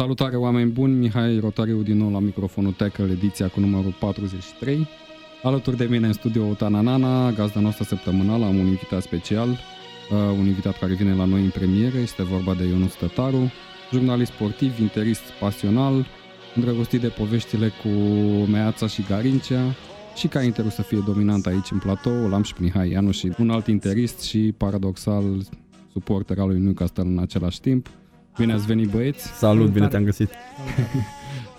Salutare oameni buni, Mihai Rotariu din nou la microfonul Tackle, ediția cu numărul 43. Alături de mine în studio Tananana, gazda noastră săptămânală, am un invitat special, uh, un invitat care vine la noi în premieră, este vorba de Ionut Stătaru, jurnalist sportiv, interist pasional, îndrăgostit de poveștile cu Meața și Garincea și ca interul să fie dominant aici în platou, l-am și pe Mihai Ianu și un alt interist și paradoxal suporter al lui Newcastle în același timp. Bine ați venit băieți! Salut, bine te-am găsit!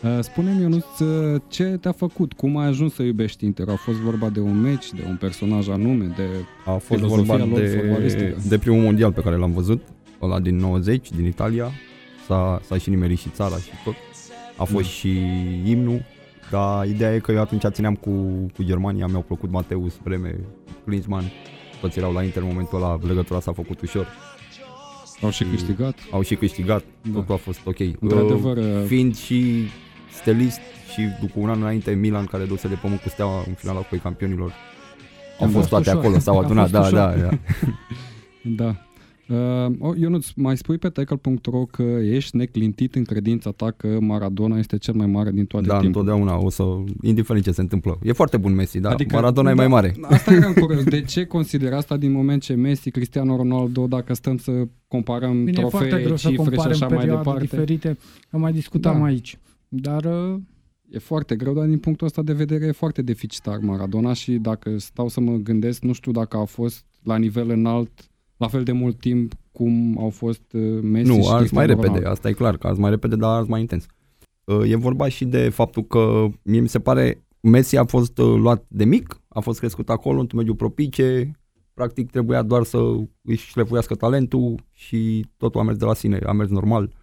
Uh, Spune-mi, Ionuț, uh, ce te-a făcut? Cum ai ajuns să iubești Inter? A fost vorba de un meci, de un personaj anume, de A fost filozofia vorba lor de, fotbalistică? de primul mondial pe care l-am văzut, ăla din 90, din Italia. S-a, s-a și nimerit și țara și tot. A fost Da. și imnul, dar ideea e că eu atunci țineam cu, cu Germania, mi-au plăcut Mateus, Breme, Klinsmann, toți erau la Inter în momentul ăla, legătura s-a făcut ușor. Au și câștigat? Au și câștigat, Da. totul a fost ok. Într-adevăr, Uh, uh, Fiind și stelist și după un an înainte Milan care duse de pământ cu steaua în finala Cupei Campionilor. Au Da. fost toate ușor. acolo, s-au A adunat, fost da, ușor. da, da. Da. Uh, oh, Ionuț, mai spui pe tackle.ro că ești neclintit în credința ta că Maradona este cel mai mare din toate Da, timpul. întotdeauna o să, indiferent ce se întâmplă. E foarte bun Messi, dar Adică- adică, Maradona e da, mai mare. Asta eram curios. De ce consideri asta din moment ce Messi, Cristiano Ronaldo, dacă stăm să comparăm Bine, e foarte trofee, greu să cifre și comparăm așa mai perioade departe? diferite, că mai discutam Da. aici. Dar uh, E foarte greu, dar din punctul ăsta de vedere e foarte deficitar Maradona și dacă stau să mă gândesc, nu știu dacă a fost la nivel înalt la fel de mult timp cum au fost uh, Messi Nu, și ars mai Cristiano repede, Ronaldo. asta e clar, că ars mai repede, dar ars mai intens. Uh, E vorba și de faptul că mie mi se pare Messi a fost uh, luat de mic, a fost crescut acolo într-un mediu propice, practic trebuia doar să își șlefuiască talentul și totul a mers de la sine, a mers normal.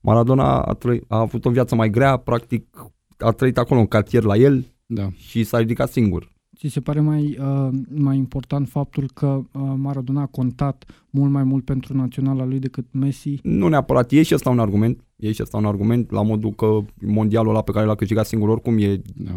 Maradona a, trăi, a avut o viață mai grea, practic a trăit acolo în cartier la el Da. și s-a ridicat singur. Ți se pare mai, uh, mai important faptul că uh, Maradona a contat mult mai mult pentru naționala lui decât Messi? Nu neapărat, e și ăsta un argument, e și ăsta un argument la modul că mondialul ăla pe care l-a câștigat singur oricum e, da.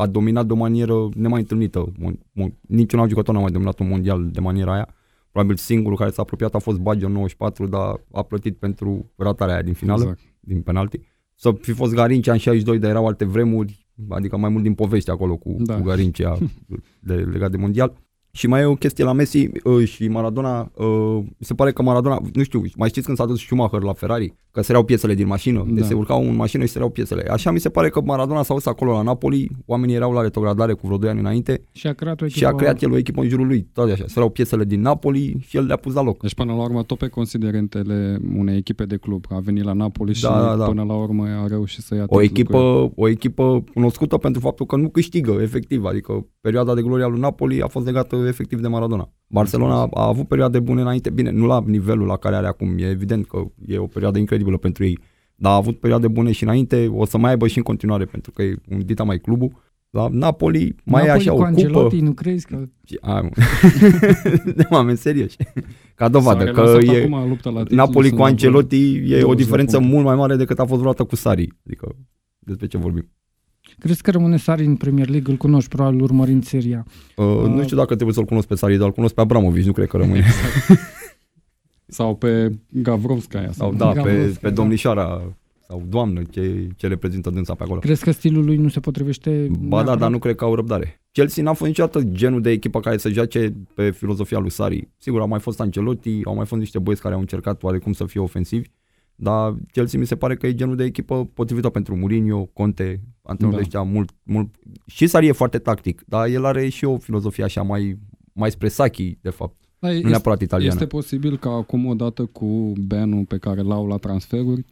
a dominat de o manieră nemai întâlnită. Mon, mon, niciun alt jucător n-a mai dominat un mondial de maniera aia. Probabil singurul care s-a apropiat a fost Baggio în 94, dar a plătit pentru ratarea aia din finală, Exact. din penalti. Să fi fost Garincea în 62, dar erau alte vremuri, adică mai mult din poveste acolo cu, Da. da. cu Garincea de, legat de mondial. Și mai e o chestie la Messi uh, și Maradona, uh, mi se pare că Maradona, nu știu, mai știți când s-a dus Schumacher la Ferrari, că se reau piesele din mașină, Da. deci se urcau în mașină și se reau piesele. Așa mi se pare că Maradona s-a dus acolo la Napoli, oamenii erau la retrogradare cu vreo 2 ani înainte Și a creat o echipă... și a creat el o echipă în jurul lui, toate așa, se reau piesele din Napoli și el le-a pus la loc. Deci până la urmă tot pe considerentele unei echipe de club. A venit la Napoli și Da, da, da. până la urmă a reușit să ia O titlul cu el. echipă, o echipă cunoscută pentru faptul că nu câștigă, efectiv, adică perioada de gloria lui Napoli a fost legată efectiv de Maradona. Barcelona a, a avut perioade bune înainte, bine, nu la nivelul la care are acum, e evident că e o perioadă incredibilă pentru ei, dar a avut perioade bune și înainte, o să mai aibă și în continuare, pentru că e un dita mai clubul. La Napoli mai Napoli e așa cu o cupă. Ancelotti, nu crezi că... Și, a, mă. de oameni serioși. Ca dovadă S-a că relansat e, acum lupta la titlu, Napoli sunt cu la Ancelotti e 20 o de diferență puncte. mult mai mare decât a fost vreodată cu Sari. Adică despre ce vorbim. Crezi că rămâne Sari în Premier League? Îl cunoști probabil urmărind seria. Uh, Uh, nu știu dacă trebuie să-l cunosc pe Sari, dar îl cunosc pe Abramovici, nu cred că rămâne. Sau pe Gavrovskaya. sau Sau da, Gavrovski, pe, pe da. domnișoara sau doamnă, ce, ce reprezintă dânsa pe acolo. Crezi că stilul lui nu se potrivește? Ba da, neapărat? dar nu cred că au răbdare. Chelsea n-a fost niciodată genul de echipă care să joace pe filozofia lui Sari. Sigur, au mai fost Ancelotti, au mai fost niște băieți care au încercat oarecum să fie ofensivi, dar Chelsea mi se pare că e genul de echipă potrivită pentru Mourinho, Conte, antrenorul Da. ăștia mult, mult. Și Sari e foarte tactic, dar el are și o filozofie așa mai, mai spre Saki, de fapt, Da, nu este, neapărat italiană. este posibil ca acum odată cu banul pe care l-au la transferuri,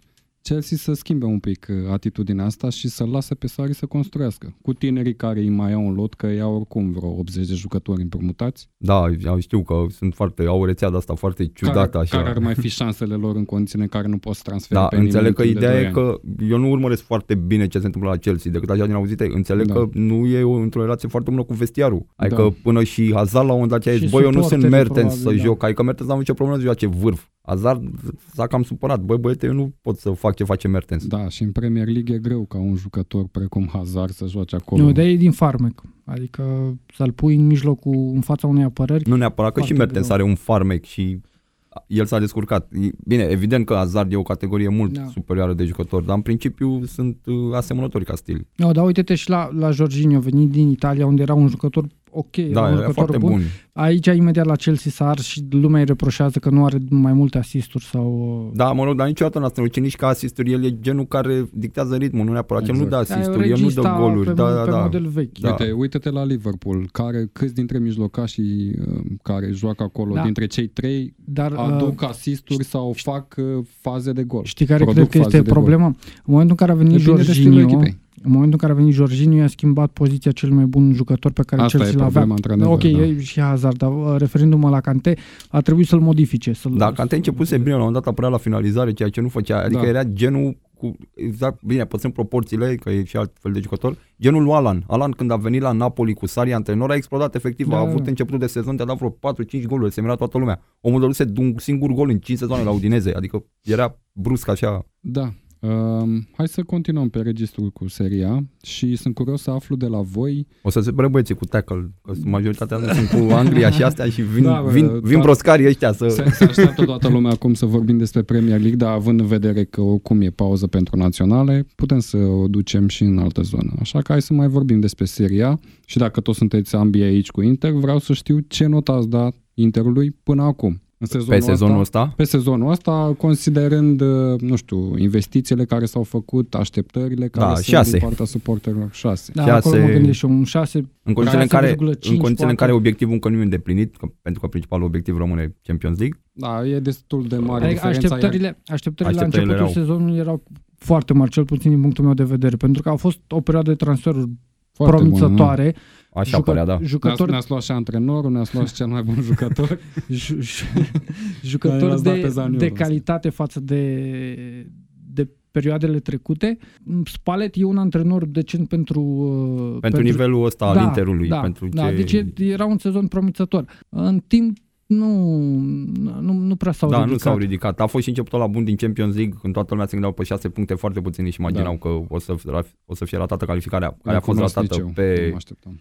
Chelsea să schimbe un pic uh, atitudinea asta și să lase pe Sari să construiască. Cu tinerii care îi mai au în lot, că iau oricum vreo 80 de jucători împrumutați. Da, eu știu că sunt foarte, au o rețea de asta foarte ciudată care, așa. care ar mai fi șansele lor în condiții în care nu poți transfera Da, pe nimeni înțeleg că timp de ideea doi e ani. că eu nu urmăresc foarte bine ce se întâmplă la Chelsea, decât așa din auzite. Înțeleg Da. că nu e o, într-o relație foarte bună cu vestiarul. Adică Da. până și Hazard la un moment dat a zis, Și băi, eu nu sunt suporterii, Mertens să probabil, da. joc. Adică Mertens n-a avut nicio problemă să joace vârf. Hazard s-a cam supărat. Băi, băiete, eu nu pot să fac ce face Mertens. Da, și în Premier League e greu ca un jucător precum Hazard să joace acolo. Nu, dar e din farmec. Adică să-l pui în mijlocul, în fața unei apărări. Nu neapărat, că și Foarte Mertens greu. are un farmec și el s-a descurcat. Bine, evident că Hazard e o categorie mult Da. superioară de jucători, dar în principiu sunt uh, asemănători ca stil. No, dar uite-te și la, la Jorginho, venit din Italia, unde era un jucător ok, era Da, un e jucător foarte bun. bun. Aici, imediat la Chelsea s-a ars și lumea îi reproșează că nu are mai multe asisturi sau... uh, Da, mă rog, dar niciodată n-a strălucit nici ca asisturi. El e genul care dictează ritmul, nu neapărat. El nu dă Exact. Da, e asisturi, el nu dă regista goluri. Pe, Da, mo- da, pe da. model vechi. Da. Uite, uite-te la Liverpool, care câți dintre mijlocașii uh, care joacă acolo, Da. dintre cei trei, Dar, uh, aduc asisturi sau fac uh, faze de gol. știi care produc cred că faze este de gol. problema? În momentul în care a venit Depinde de stilul Jorginho, echipei. În momentul în care a venit Jorginho, i-a schimbat poziția cel mai bun jucător pe care Asta Chelsea e l-avea. problema, într-adevăr, Ok, da. e și Hazard, dar uh, referindu-mă la Cante, a trebuit să-l modifice. Să-l, Da, Cante începuse bine, la un moment dat apărea la finalizare, ceea ce nu făcea. Adică Da. era genul cu, exact, bine, păstrând proporțiile, că e și alt fel de jucător, genul lui Alan. Alan când a venit la Napoli cu Sari antrenor a explodat efectiv, Da, a da. avut începutul de sezon, te-a dat vreo 4-5 goluri, se mira toată lumea. Omul dăduse de un singur gol în 5 sezoane la Udineze, adică era brusc așa. Da. Um, hai să continuăm pe registrul cu seria și sunt curios să aflu de la voi O să se băieții cu tackle, că majoritatea nu sunt cu Anglia și astea și vin, Da, da, bă, vin, vin da. broscarii ăștia să... Se, se așteaptă toată lumea acum să vorbim despre Premier League, dar având în vedere că oricum e pauză pentru naționale, putem să o ducem și în altă zonă. Așa că hai să mai vorbim despre seria și dacă toți sunteți ambii aici cu Inter, vreau să știu ce notă ați dat Interului până acum. În sezonul Pe sezonul ăsta, ăsta? pe sezonul ăsta, considerând, uh, nu știu, investițiile care s-au făcut, așteptările care Da, sunt șase. din partea suporterilor, șase. da, șase- acolo mă gândesc și eu, un 6 În condițiile în care, 6,5 în condițiile în poate. care obiectivul încă nu e îndeplinit, că, pentru că principalul obiectiv rămâne Champions League, Da, e destul de mare Adică diferența. iar- așteptările, așteptările la Așteptările începutul erau- sezonului erau foarte mari, cel puțin din punctul meu de vedere, pentru că a fost o perioadă de transferuri foarte bună, nu? promițătoare. așa părea, da. Ne-ați, Jucători, ne-ați luat și antrenorul, ne-ați luat și cel mai bun jucător. ju, ju, Da, jucători i-ați dat de, pe Zaniolo de ăsta. calitate față de, de perioadele trecute. Spalet e un antrenor decent pentru... uh, Pentru, nivelul ăsta al Interului, da, pentru da, ce... deci e- era un sezon promițător. În timp nu, nu, nu prea s-au da, ridicat. nu s-au ridicat. A fost și începutul la bun din Champions League, când toată lumea se gândeau pe 6 puncte, foarte puțini își imaginau Da. că o să, o să fie ratată calificarea, care Mai a fost cunosc ratată liceu, nu pe, mă așteptam.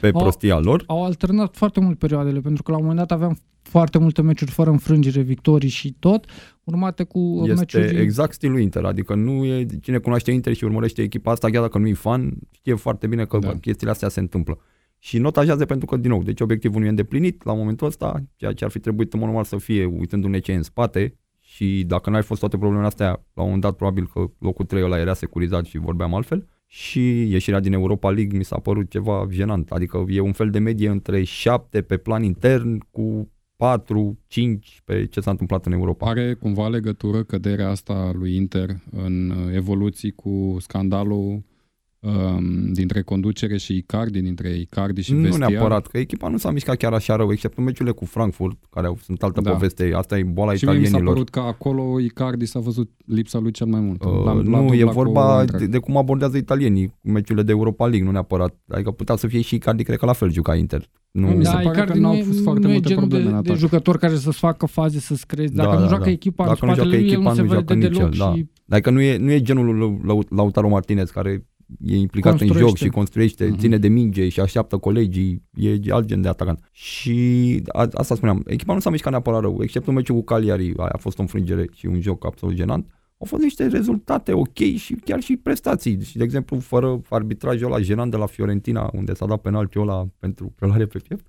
pe Au- prostia lor. au alternat foarte mult perioadele, pentru că la un moment dat aveam foarte multe meciuri fără înfrângere, victorii și tot, urmate cu Este meciuri... exact stilul Inter, adică nu e, cine cunoaște Inter și urmărește echipa asta, chiar dacă nu e fan, știe foarte bine că Da. da. chestiile astea se întâmplă. Și notajează pentru că, din nou, deci obiectivul nu e îndeplinit la momentul ăsta, ceea ce ar fi trebuit în mod normal să fie, uitându-ne ce e în spate și dacă n-ar fi fost toate problemele astea, la un moment dat probabil că locul 3 ăla era securizat și vorbeam altfel. Și ieșirea din Europa League mi s-a părut ceva jenant, adică e un fel de medie între 7 pe plan intern cu 4, 5 pe ce s-a întâmplat în Europa. Are cumva legătură căderea asta lui Inter în uh, evoluții cu scandalul um, dintre conducere și Icardi, dintre Icardi și nu vestiar? neapărat, că echipa nu s-a mișcat chiar așa rău, except în meciurile cu Frankfurt, care au, sunt altă Da. poveste, asta e boala Și mie mi s-a italienilor. părut că acolo Icardi s-a văzut lipsa lui cel mai mult. Uh, La- la nu, dubla e cu vorba Eintracht. de, de cum abordează italienii meciurile de Europa League, nu neapărat. Adică putea să fie și Icardi, cred că la fel juca Inter. Nu, Mi se da, pare Icardi că n-au nu e- fost foarte nu e multe genul probleme în de, de atac. jucător care să-ți facă faze, să-ți creezi. Dacă Da, nu da, joacă da. echipa Dacă în nu spatele joacă lui, el echipa, nu se nu vede joacă nici deloc el, da. și Adică nu e, nu e genul lui Lau- Lautaro Martinez care e implicat în Construiește. joc și construiește, Mhm. ține de minge și așteaptă colegii, e alt gen de atacant. Și a, asta spuneam, echipa nu s-a mișcat neapărat rău, except în meciul cu Cagliari, aia a fost o înfrângere și un joc absolut genant. Au fost niște rezultate ok și chiar și prestații. Și, de exemplu, fără arbitrajul ăla jenant de la Fiorentina, unde s-a dat penaltiul ăla pentru prelare pe piept,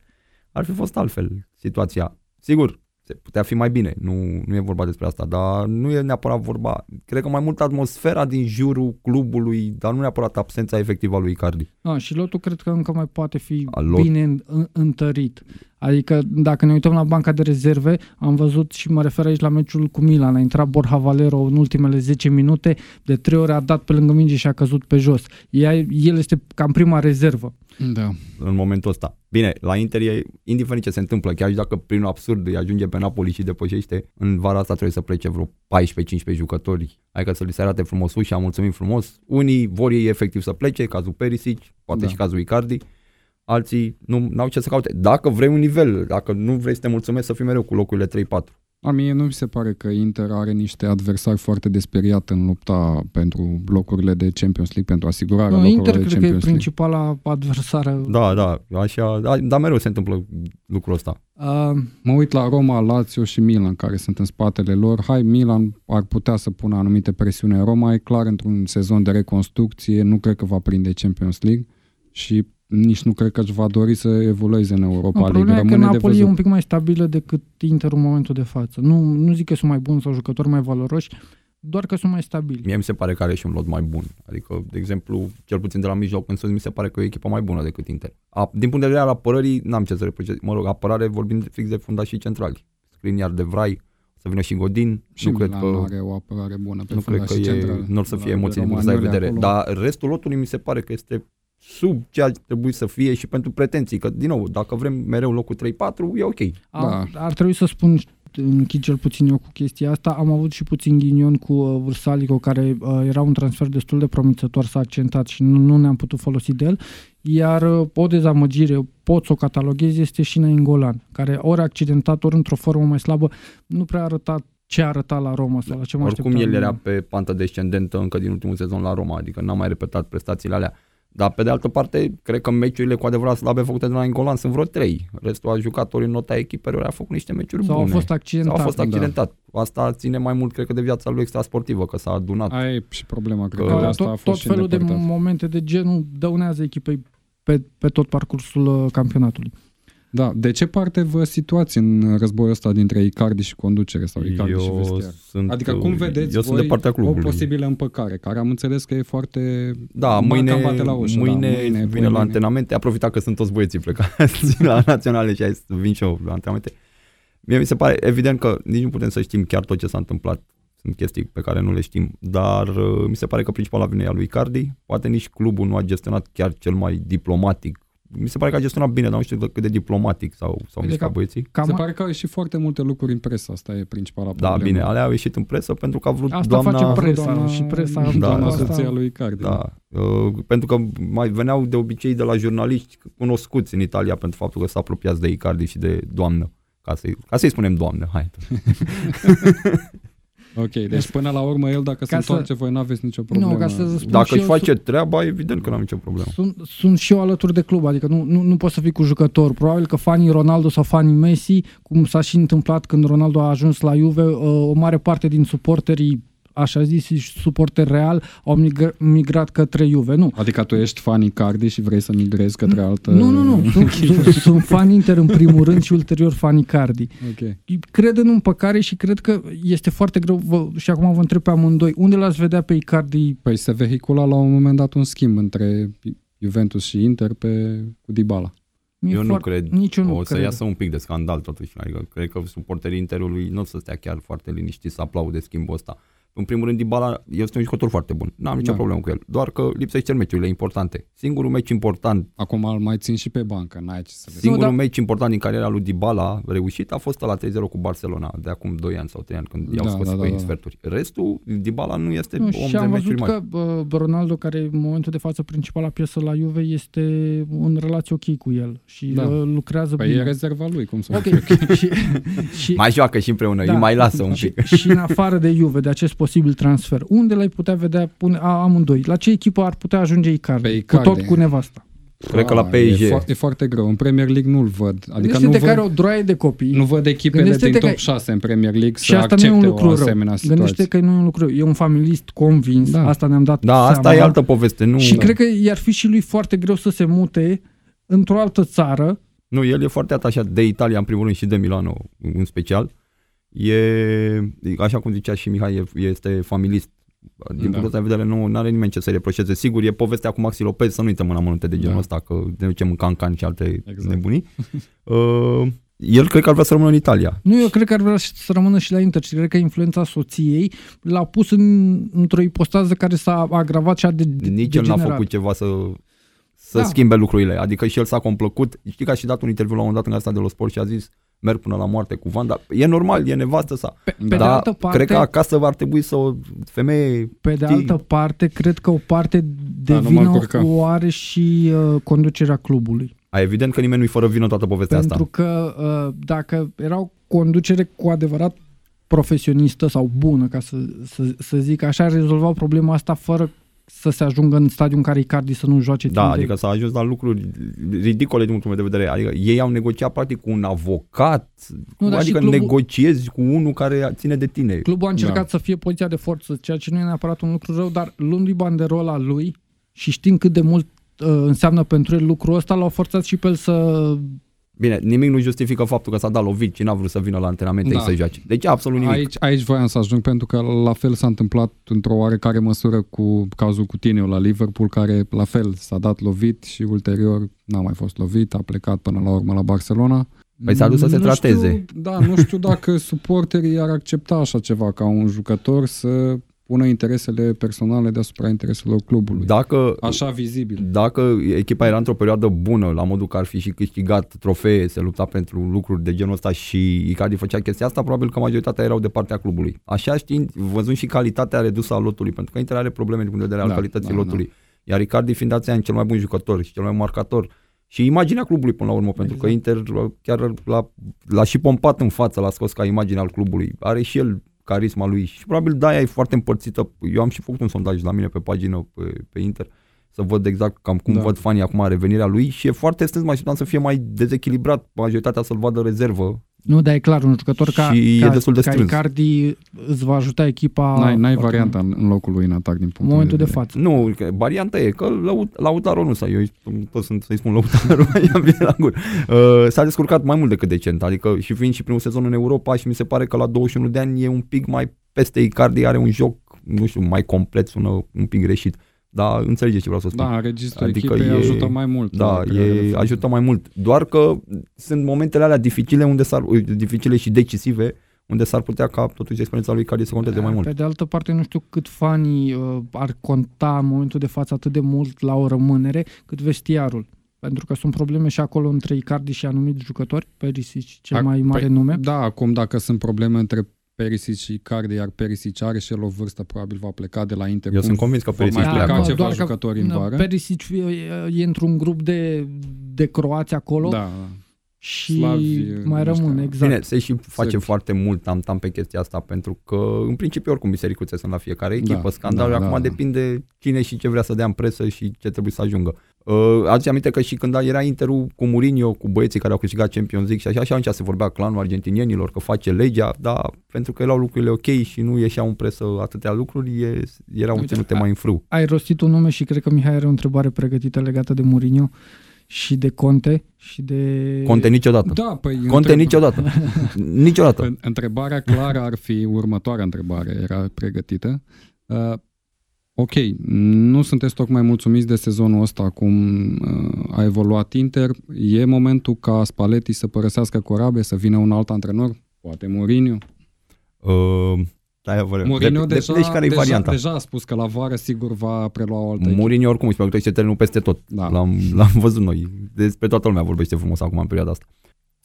ar fi fost altfel situația. Sigur, se putea fi mai bine, nu, nu e vorba despre asta, dar nu e neapărat vorba, cred că mai mult atmosfera din jurul clubului, dar nu neapărat absența efectivă a lui Icardi. A, și lotul cred că încă mai poate fi A, lot- bine în, în, întărit. Adică dacă ne uităm la banca de rezerve, am văzut și mă refer aici la meciul cu Milan, a intrat Borja Valero în ultimele 10 minute, de trei ori a dat pe lângă minge și a căzut pe jos. Ea, el este cam prima rezervă. Da. în momentul ăsta. Bine, la Inter e indiferent ce se întâmplă, chiar și dacă prin absurd îi ajunge pe Napoli și depășește, în vara asta trebuie să plece vreo 14-15 jucători, adică să li se arate frumos ușa, mulțumim frumos. Unii vor ei efectiv să plece, cazul Perisic, poate Da. și cazul Icardi, alții nu au ce să caute. Dacă vrei un nivel, dacă nu vrei să te mulțumești să fii mereu cu locurile 3-4. La mie nu mi se pare că Inter are niște adversari foarte desperiat în lupta pentru locurile de Champions League, pentru asigurarea Nu, locurilor Inter de cred că e Champions League. principala adversară. Da, da, așa, da, dar mereu se întâmplă lucrul ăsta. Uh, Mă uit la Roma, Lazio și Milan, care sunt în spatele lor. Hai, Milan ar putea să pună anumite presiune în Roma. E clar, într-un sezon de reconstrucție, nu cred că va prinde Champions League și nici nu cred că își va dori să evolueze în Europa nu, League. problema e că Rămâne de Napoli e văzut. un pic mai stabilă decât Inter în momentul de față. Nu, nu zic că sunt mai buni sau jucători mai valoroși, doar că sunt mai stabili. Mie mi se pare că are și un lot mai bun. Adică, de exemplu, cel puțin de la mijloc în sus, mi se pare că e o echipă mai bună decât Inter. A, din punct de vedere al apărării, n-am ce să reproșez. Mă rog, apărare vorbim fix de fundașii centrali. Skriniar de Vrai, să vină și Godin. Și nu Milan cred că are o apărare bună pe nu cred că fundașii e, centrali. nu or să La fie emoții din Romagnoli punctul ăsta de vedere. acolo. Dar restul lotului mi se pare că este sub ceea ce trebuie să fie și pentru pretenții. Că, din nou, dacă vrem mereu locul 3-4, e ok. Ar, ar trebui să spun, închid cel puțin eu cu chestia asta, am avut și puțin ghinion cu uh, Vârsalico, care uh, era un transfer destul de promițător, s-a accentat și nu, nu ne-am putut folosi de el, iar uh, o dezamăgire, pot să o cataloghez, este și Nainggolan, care ori accidentat, ori într-o formă mai slabă, nu prea a arătat ce arăta la Roma sau la ce mă Oricum așteptam. el era pe pantă descendentă încă din ultimul sezon la Roma, adică n-a mai repetat prestațiile alea. Dar pe de altă parte, cred că meciurile cu adevărat slabe făcute de la Ingolan sunt vreo 3. Restul a jucat ori în nota echipelor, a făcut niște meciuri Sau bune. au fost sau accidentat. a fost accidentat. Asta ține mai mult, cred că, de viața lui extrasportivă, că s-a adunat. Aia e și problema, cred Că că de Că asta a tot, fost tot și felul de îndepărtat. momente de genul dăunează echipei pe, pe tot parcursul uh, campionatului. Da, de ce parte vă situați în războiul ăsta dintre Icardi și conducere sau Icardi și Vestiar? sunt, Adică cum vedeți eu voi sunt de partea o clubului. posibilă împăcare, care am înțeles că e foarte... Da, Marca mâine, bate la ușă, mâine, da, mâine, vine poi la mâine. antrenamente, a profitat că sunt toți băieții plecați la naționale și hai să vin și eu la antrenamente. Mie mi se pare evident că nici nu putem să știm chiar tot ce s-a întâmplat. Sunt chestii pe care nu le știm, dar uh, mi se pare că principala vine e a lui Cardi. Poate nici clubul nu a gestionat chiar cel mai diplomatic. Mi se pare că a gestionat bine, dar nu știu cât de diplomatic sau, sau Uite mișcat că- băieții. Cam Se pare că au ieșit foarte multe lucruri în presă, asta e principala Da, problemă. bine, alea au ieșit în presă pentru că a vrut Asta doamna... face presa doamna- și presa Da, Doamna da, da. soția lui Icardi. Da, uh, pentru că mai veneau de obicei de la jurnaliști cunoscuți în Italia pentru faptul că s-a apropiat de Icardi și de doamnă. Ca să-i, ca să-i spunem doamnă, hai. Ok, deci până la urmă el dacă se Ca să- întoarce, voi n-aveți nicio problemă. Nu, ca să spun Dacă și își eu, face treaba, evident că n-am nicio problemă. Sunt, sunt și eu alături de club, adică nu, nu, nu poți să fii cu jucător. Probabil că fanii Ronaldo sau fanii Messi, cum s-a și întâmplat când Ronaldo a ajuns la Juve, uh, o mare parte din suporterii așa zis, și suporteri real, au migr- migrat către Juve. Nu, Adică tu ești fan Icardi și vrei să migrezi către altă... nu, nu, nu. Sunt, sunt, sunt fan Inter în primul rând și ulterior fan Icardi. Ok. Cred în împăcare și cred că este foarte greu, vă, și acum vă întreb pe amândoi, unde l-ați vedea pe Icardi? Păi se vehicula la un moment dat un schimb între Juventus și Inter pe, cu Dybala. Mi-e Eu nu foarte- cred. Nici eu nu o să cred. iasă un pic de scandal totuși. Adică cred că suporterii Interului nu o să stea chiar foarte liniștiți să aplaude schimbul ăsta. În primul rând, Dybala este un jucător foarte bun. N-am nicio Da. problemă cu el. Doar că lipsește meciurile importante. Singurul meci important Acum îl mai țin și pe bancă, n-ai ce să vezi. Singurul dar- meci important din cariera lui Dybala reușit a fost la 3-0 cu Barcelona de acum 2 ani sau 3 ani când i-au Da, scos da, pe da, în da. sferturi. Restul, Dybala nu este Nu, om și de am meciuri văzut mari. că uh, Ronaldo, care în momentul de față principala piesă la Juve, este în relație ok cu el și Da. uh, lucrează Păi bine. e rezerva lui, cum să Ok, și, și, Mai joacă și împreună, Da. îi mai lasă un și, pic. și în afară de Juve, de acest posibil transfer, unde l-ai putea vedea pune, a, amândoi? La ce echipă ar putea ajunge Icardi? Pe Cu Icardi. tot cu nevasta. Cred că la Ah, E, PSG. fo- e foarte greu. În Premier League nu-l văd. Adică Adică nu de văd, care o droaie de copii. nu văd echipele Gândește-te din top că- 6 în Premier League și să asta nu e un accepte lucru o rău. asemenea situație. Gândește că nu e un lucru rău. E un familist convins, Da. asta ne-am dat Da, asta seama. e altă poveste. Nu, Și cred că i-ar fi și lui foarte greu să se mute într-o altă țară nu, el e foarte atașat de Italia în primul rând și de Milano în special. E, așa cum zicea și Mihai, e- este familist. Din Da. punctul ăsta de vedere nu are nimeni ce să reproșeze. Sigur, e povestea cu Maxi Lopez, să nu uităm în amănunte de genul Da. ăsta, că ne ducem în cancan și alte Exact. nebunii. Uh, el cred că ar vrea să rămână în Italia. Nu, eu cred că ar vrea și să rămână și la Inter și cred că influența soției l-a pus în, într-o ipostază care s-a agravat și a de, de Nici el n-a degenerat. făcut ceva să, să Da. schimbe lucrurile. Adică și el s-a complăcut. Știi că a și dat un interviu la un moment dat în asta de la sport și a zis merg până la moarte cu Vanda. E normal, e nevastă sa. Pe, pe Da. de Dar altă parte, cred că acasă ar trebui să o femeie... pe de știi, altă parte, cred că o parte de Da, nu mă vină încurca. o are și uh, conducerea clubului. A, evident că nimeni nu-i fără vină toată povestea Pentru asta. că uh, dacă era o conducere cu adevărat profesionistă sau bună, ca să, să, să zic așa, ar rezolva problema asta fără să se ajungă în stadiul în care Icardi să nu joace Da, timp adică s-a ajuns la lucruri ridicole din punctul meu de vedere. Adică ei au negociat practic cu un avocat, Nu, dar și adică clubul- negociezi cu unul care ține de tine. Clubul a încercat Da. da. să fie poziția de forță, ceea ce nu e neapărat un lucru rău, dar luându-i banderola lui și știind cât de mult uh, înseamnă pentru el lucrul ăsta, l-au forțat și pe el să... Bine, nimic nu justifică faptul că s-a dat lovit și n-a vrut să vină la antrenamente Da. și să joace. Deci absolut nimic. Aici, aici voiam să ajung pentru că la fel s-a întâmplat într-o oarecare măsură cu cazul cu Tineu la Liverpool, care la fel s-a dat lovit și ulterior n-a mai fost lovit, a plecat până la urmă la Barcelona. Păi s-a dus să se Nu trateze. Știu, da, nu știu dacă suporterii ar accepta așa ceva ca un jucător să pună interesele personale deasupra intereselor clubului. Dacă, Așa vizibil. dacă echipa era într-o perioadă bună, la modul că ar fi și câștigat trofee, se lupta pentru lucruri de genul ăsta și Icardi făcea chestia asta, probabil că majoritatea erau de partea clubului. Așa știind, văzând și calitatea redusă a lotului, pentru că Inter are probleme din punct de vedere al Da, calității da, lotului. Iar Icardi fiind dați ani cel mai bun jucător și cel mai marcator și imaginea clubului până la urmă, pentru că Inter chiar l-a, l-a și pompat în față, l-a scos ca imagine al clubului. Are și el carisma lui și probabil de-aia e foarte împărțită. Eu am și făcut un sondaj la mine pe pagină pe, pe Inter să văd exact cam cum Da. da. văd fanii acum revenirea lui și e foarte strâns, mă așteptam să fie mai dezechilibrat, majoritatea să-l vadă rezervă. Nu, dar e clar, un jucător ca, Și e ca, destul de ca strâns. Icardi îți va ajuta echipa... N-ai, n-ai foarte varianta în în locul lui în atac din În punctul momentul de vedere. față. Nu, că varianta e că Lau- Lautaro nu s-a, eu tot sunt să-i spun Lautaro, i-am bine la gură. Uh, s-a descurcat mai mult decât decent, adică și fiind și primul sezon în Europa și mi se pare că la 21 de ani e un pic mai peste Icardi, are un joc, nu știu, mai complet, sună un pic greșit, dar înțelegeți ce vreau să spun. Da, registrul Adică echipei e- ajută mai mult. Da, la crearea de e, fază. ajută mai mult. Doar că sunt momentele alea dificile unde s-ar, dificile și decisive, unde s-ar putea ca totuși experiența lui Icardi să conteze mai mult. Pe de altă parte, nu știu cât fanii uh, ar conta în momentul de față atât de mult la o rămânere, cât vestiarul. Pentru că sunt probleme și acolo între Icardi și anumiți jucători, Perisic cel Ac- mai mare păi, nume. Da, acum dacă sunt probleme între Perisic și Icardi, iar Perisic are și el o vârstă, probabil va pleca de la Inter. Eu Cum sunt convins că vor Perisic mai pleacă. pleca Da, ceva doar că- jucători în da, vară. Perisic e, e într-un grup de, de croați acolo Da, da. și Slavi, mai ăștia. rămâne, exact. Bine, se și face Sărbi. foarte mult tam-tam pe chestia asta, pentru că în principiu oricum bisericuțe sunt la fiecare echipă, Da, scandalul da, acum da, da. depinde cine și ce vrea să dea în presă și ce trebuie să ajungă. Uh, ați aminte că și când era Interul cu Mourinho, cu băieții care au câștigat Champions League și așa, și atunci se vorbea clanul argentinienilor că face legea, dar pentru că erau lucrurile ok și nu ieșeau în presă atâtea lucruri, e, erau Uite, ținute a- mai în frâu. Ai rostit un nume și cred că Mihai are o întrebare pregătită legată de Mourinho și de Conte și de... Conte niciodată. Da, păi Conte întreb- niciodată. niciodată. În- Întrebarea clară ar fi următoarea întrebare, era pregătită. Uh, ok, nu sunteți tocmai mulțumiți de sezonul ăsta, cum uh, a evoluat Inter. E momentul ca Spalletti să părăsească corabie, să vină un alt antrenor? Poate Mourinho? Uh, da, vă Mourinho de, deja, de, care e deja, varianta? deja a spus că la vară sigur va prelua o altă echipă. Mourinho oricum își pregătește terenul peste tot. Da. L-am, l-am văzut noi. Despre toată lumea vorbește frumos acum în perioada asta.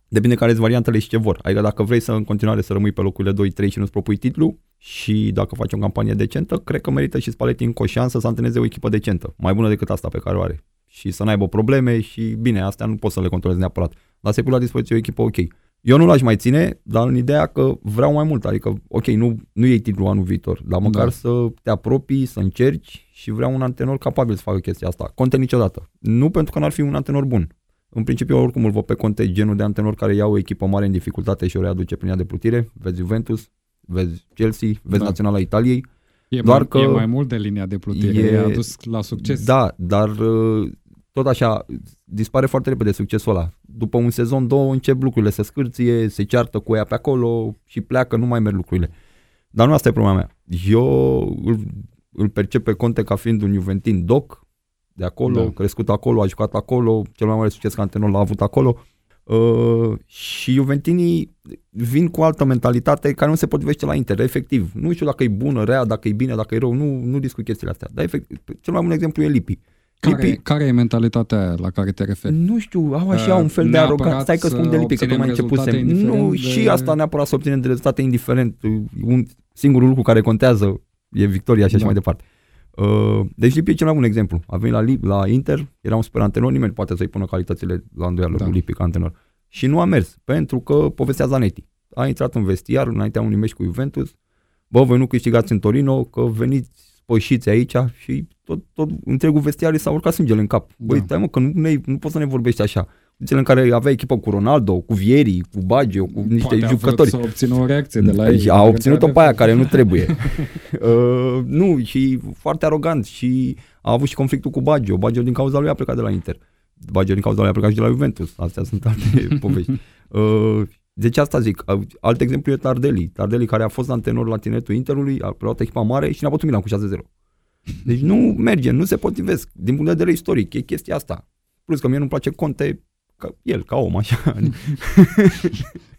Depinde care sunt variantele și ce vor. Adică dacă vrei să în continuare să rămâi pe locurile 2-3 și nu-ți propui titlu și dacă faci o campanie decentă, cred că merită și Spalletti încă o șansă să antreneze o echipă decentă. Mai bună decât asta pe care o are. Și să n-aibă probleme și bine, astea nu poți să le controlezi neapărat. Dar să pui la dispoziție o echipă ok. Eu nu l-aș mai ține, dar în ideea că vreau mai mult. Adică, ok, nu, nu iei titlul anul viitor, dar măcar Da. să te apropii, să încerci și vreau un antrenor capabil să facă chestia asta. Conte niciodată. Nu pentru că n-ar fi un antrenor bun. În principiu, oricum îl văd pe Conte genul de antrenor care ia o echipă mare în dificultate și o readuce prin ea de plutire. Vezi Juventus, vezi Chelsea, vezi Da. Naționala Italiei. E, doar mai, că e mai mult de linia de plutire, e- e... a dus la succes. Da, dar uh, tot așa dispare foarte repede succesul ăla. După un sezon, două, încep lucrurile să scârție, se ceartă cu ea pe acolo și pleacă, nu mai merg lucrurile. Dar nu asta e problema mea. Eu îl, îl percep pe Conte ca fiind un Juventin doc, de acolo, Da. da. crescut acolo, a jucat acolo, cel mai mare succes ca antrenor l-a avut acolo. Uh, și Juventinii vin cu o altă mentalitate care nu se potrivește la Inter, efectiv. Nu știu dacă e bună, rea, dacă e bine, dacă e rău, nu, nu discut chestiile astea. Dar efectiv, cel mai bun exemplu e Lipi. Care, Lipi, care e mentalitatea aia la care te referi? nu știu, au așa Uh, un fel de neapărat aroganță. Stai că să spun de Lipi, că obținem tocmai începusem. rezultate Nu, indiferent de- și asta neapărat să obținem de rezultate indiferent. Un singurul lucru care contează e victoria și așa Da. mai departe. Uh, deci Lipi e cel mai bun exemplu. A venit la, Lip, la Inter, era un super antrenor, nimeni nu poate să-i pună calitățile la îndoială Da. cu Lipi ca antrenor. Și nu a mers, pentru că povestea Zanetti. a intrat în vestiar înaintea unui meci cu Juventus, bă, voi nu câștigați în Torino, că veniți spășiți aici și tot, tot întregul vestiar s-a urcat sângele în cap. Băi, Da. stai mă, că nu, ne, nu poți să ne vorbești așa. Condițiile în care avea echipă cu Ronaldo, cu Vieri, cu Baggio, cu niște Poate a vrut jucători. să obțină o reacție de la ei. a obținut-o pe aia care nu trebuie. uh, nu, și foarte arogant și a avut și conflictul cu Baggio. Baggio din cauza lui a plecat de la Inter. Baggio din cauza lui a plecat și de la Juventus. Astea sunt alte povești. Uh, deci asta zic. Uh, Alt exemplu e Tardelli. Tardelli care a fost antrenor la tineretul Interului, a preluat echipa mare și ne-a bătut Milan cu 6-0. Deci nu merge, nu se potrivesc. Din punct de vedere istoric, e chestia asta. Plus că mie nu-mi place Conte ca el, ca om, așa.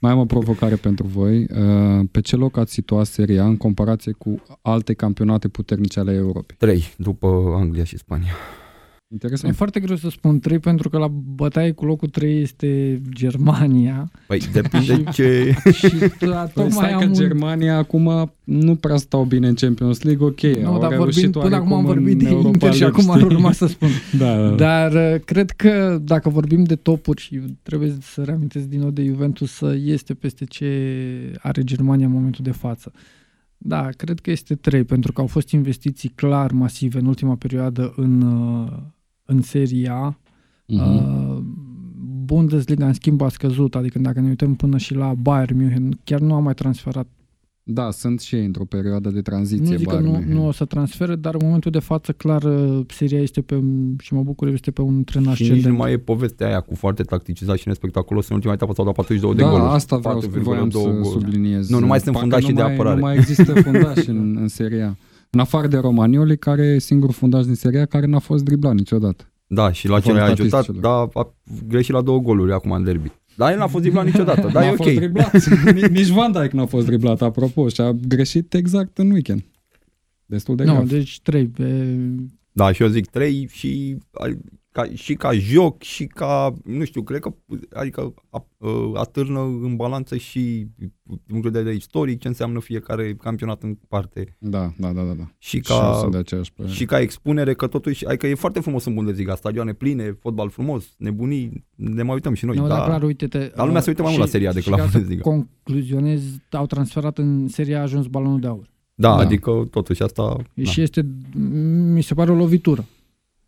Mai am o provocare pentru voi. Uh, Pe ce loc ați situat Seria A în comparație cu alte campionate puternice ale Europei? Trei, după Anglia și Spania. E Interesant. foarte greu să spun 3 pentru că la bătaie cu locul 3 este Germania Păi depinde ce... și Păi tocmai stai am că un... Germania acum nu prea stau bine în Champions League, ok. Nu, au dar reușit vorbim, până acum am oarecum vorbit în de Europa Inter și League, acum ar știi? urma să spun. Da, da. Dar uh, cred că dacă vorbim de topuri și trebuie să reamintesc din nou de Juventus, uh, este peste ce are Germania în momentul de față. Da, cred că este 3, pentru că au fost investiții clar masive în ultima perioadă în, uh, în Serie A. Mhm. Uh, Bundesliga, în schimb, a scăzut, adică dacă ne uităm până și la Bayern München, chiar nu a mai transferat. Da, sunt și ei într-o perioadă de tranziție. Nu zic că Bayern nu, München. nu o să transfere, dar în momentul de față, clar, uh, seria este pe, și mă bucur, este pe un tren Și nici ascendent. nu mai e povestea aia cu foarte tacticizat și nespectaculos. În ultima etapă s-au dat 42 de Da, goluri. asta vreau, 4,2 voiam să goluri. subliniez. Nu, nu mai sunt Parcă fundașii nu de mai- apărare. Nu mai există fundași în, în Seria A. În afară de Romagnoli, care e singurul fundaș din Seria A care n-a fost driblat niciodată. Da, și la ce Conform le-a ajutat, statisticilor. da, a greșit la două goluri acum în derby. Dar el n-a fost driblat niciodată, dar N-a e fost ok. driblat. Nici- Nici Van Dijk n-a fost driblat, apropo, și a greșit exact în weekend. Destul de Nu, grav. deci 3 pe Da, și eu zic 3 și ca, și ca joc și ca, nu știu, cred că adică a, a, atârnă în balanță și din punct de vedere istoric ce înseamnă fiecare campionat în parte Da, da, da, da. da. și Și eu ca, sunt de aceeași părere. și ca expunere că totuși, adică e foarte frumos în Bundesliga, stadioane pline, fotbal frumos, nebunii, ne mai uităm și noi. Nu, da, dar clar, uite-te. Dar lumea se uită mai mult la Serie A decât la și ca să Bundesliga. concluzionez, au transferat în Seria A ajuns balonul de aur. da, Da. adică totuși asta... Da. Da. Și este, mi se pare o lovitură.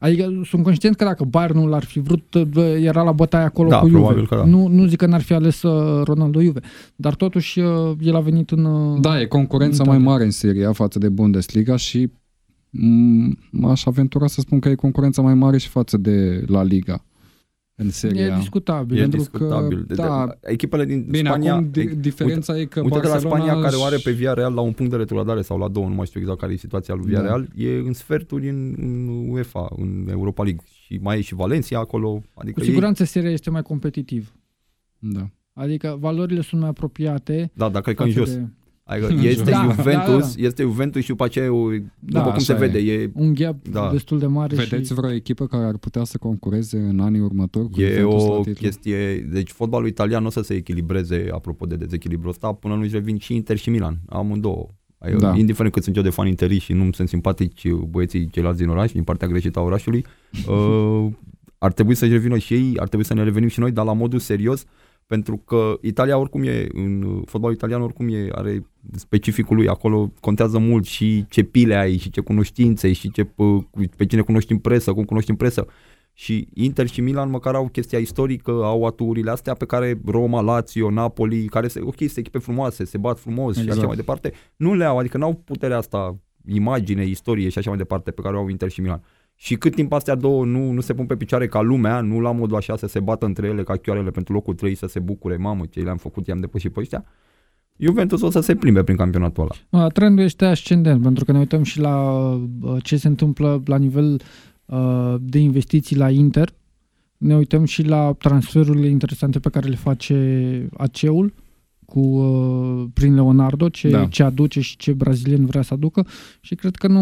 Adică sunt conștient că dacă Bayern nu l-ar fi vrut, bă, era la bătaie acolo Da, cu Juve. probabil că da. Nu, nu zic că n-ar fi ales uh, Ronaldo Juve, dar totuși uh, el a venit în... uh, Da, e concurența în mai Italia. mare în Seria A față de Bundesliga și m- m-aș aventura să spun că e concurența mai mare și față de La Liga în Seria E A. discutabil. E pentru discutabil. că, De, da, de, echipele din Bine, Spania... acum di- e- diferența e că Uite-te la Barcelona Spania care o are își- pe Villarreal la un punct de retrogradare sau la două, nu mai știu exact care e situația lui Da. Villarreal, e în sferturi în, în UEFA, în Europa League și mai e și Valencia acolo, adică Cu ei, siguranță seria este mai competitiv. Da. Adică valorile sunt mai apropiate. da, dar cred că în față jos. de Adică În este jos. Da, Juventus, da, da. este Juventus și după aceea, e o- după cum așa se e. vede, e, Un gap Da. destul de mare Vedeți și... vreo echipă care ar putea să concureze în anii următori cu e Juventus la o titlu? chestie, deci fotbalul italian nu o să se echilibreze, apropo de dezechilibru ăsta, până nu-și revin și Inter și Milan, amândouă. Da. Da. Indiferent cât sunt eu de fan interi și nu sunt simpatici băieții ceilalți din oraș, din partea greșită a orașului, uh, ar trebui să-și revină și ei, ar trebui să ne revenim și noi, dar la modul serios, pentru că Italia oricum e, în fotbalul italian oricum e, are specificul lui, acolo contează mult și ce pile ai, și ce cunoștințe, și ce, p- pe cine cunoști în presă, cum cunoști în presă. Și Inter și Milan măcar au chestia istorică, au aturile astea pe care Roma, Lazio, Napoli, care se, ok, sunt echipe frumoase, se bat frumos exact. și Exact. așa mai departe, nu le au, adică n-au puterea asta, imagine, istorie și așa mai departe pe care o au Inter și Milan. Și cât timp astea două nu, nu se pun pe picioare ca lumea, nu la modul așa să se bată între ele ca chioarele pentru locul 3 să se bucure, mamă, ce le-am făcut, i-am depășit pe ăștia, Juventus o să se plimbe prin campionatul ăla. Uh, Trendul este ascendent, pentru că ne uităm și la uh, ce se întâmplă la nivel uh, de investiții la Inter, ne uităm și la transferurile interesante pe care le face AC-ul cu, uh, prin Leonardo, ce, Da. ce aduce și ce brazilian vrea să aducă și cred că nu,